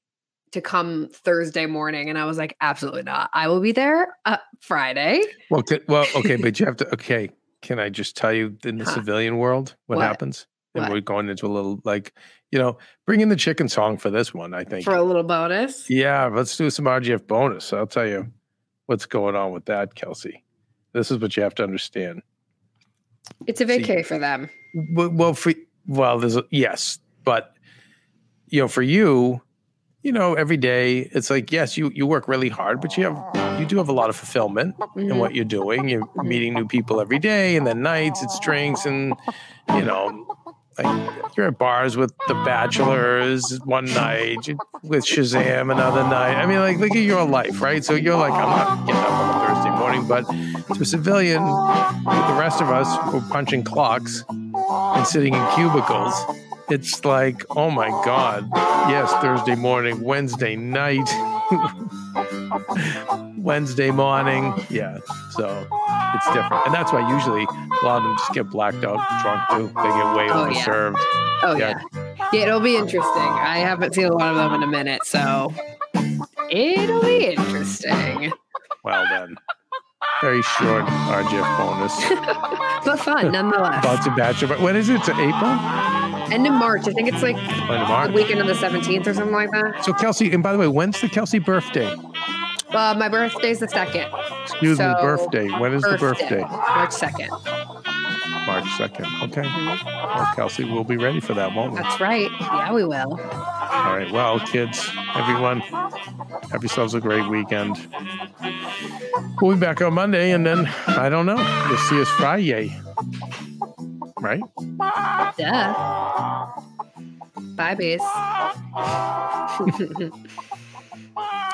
Speaker 2: to come Thursday morning, and I was like, absolutely not. I will be there uh, Friday.
Speaker 1: Well, well, okay, but you have to. Okay, can I just tell you in the
Speaker 2: Huh.
Speaker 1: civilian world what,
Speaker 2: What?
Speaker 1: happens? And
Speaker 2: What?
Speaker 1: we're going into a little like, you know, bring in the chicken song for this one. I think.
Speaker 2: for a little bonus.
Speaker 1: yeah, let's do some RGF bonus. I'll tell you what's going on with that, Kelsey. This is what you have to understand.
Speaker 2: It's a
Speaker 1: See-
Speaker 2: vacay for them.
Speaker 1: Well, well, for well, there's a, yes, but you know, for you, you know, every day it's like yes, you you work really hard, but you have you do have a lot of fulfillment in
Speaker 2: Mhm.
Speaker 1: what you're doing. You're meeting new people every day, and then nights it's drinks, and you know, like you're at bars with the Bachelors one night, with Shazam another night. I mean, like look at your life, right? So you're like, I'm not getting up on a Thursday morning, but to a civilian, the rest of us who are punching clocks and sitting in cubicles. It's like, oh my God. Yes, Thursday morning, Wednesday night, Wednesday morning. Yeah. So it's different. And that's why usually a lot of them just get blacked out drunk too. They get way
Speaker 2: Oh, yeah.
Speaker 1: overserved.
Speaker 2: Oh
Speaker 1: Yeah.
Speaker 2: yeah. yeah, it'll be interesting. I haven't seen a lot of them in a minute, so it'll be interesting,
Speaker 1: Well, then. Very short RGF bonus.
Speaker 2: but fun nonetheless.
Speaker 1: About to bachelor. When is it? It's April?
Speaker 2: End of March, I think it's like the weekend of the seventeenth or something like that.
Speaker 1: So Kelsey, and by the way, when's the Kelsey birthday?
Speaker 2: Uh, my birthday's the second.
Speaker 1: Excuse me,
Speaker 2: So,
Speaker 1: birthday. When is the birthday?
Speaker 2: March second.
Speaker 1: March 2nd. Okay.
Speaker 2: Mhm.
Speaker 1: Well, Kelsey, we'll be ready for that, won't we?
Speaker 2: That's right. Yeah, we will.
Speaker 1: All right. Well, kids, everyone, have yourselves a great weekend. We'll be back on Monday, and then I don't know. You'll see us Friday, right?
Speaker 2: Duh. Bye, bees.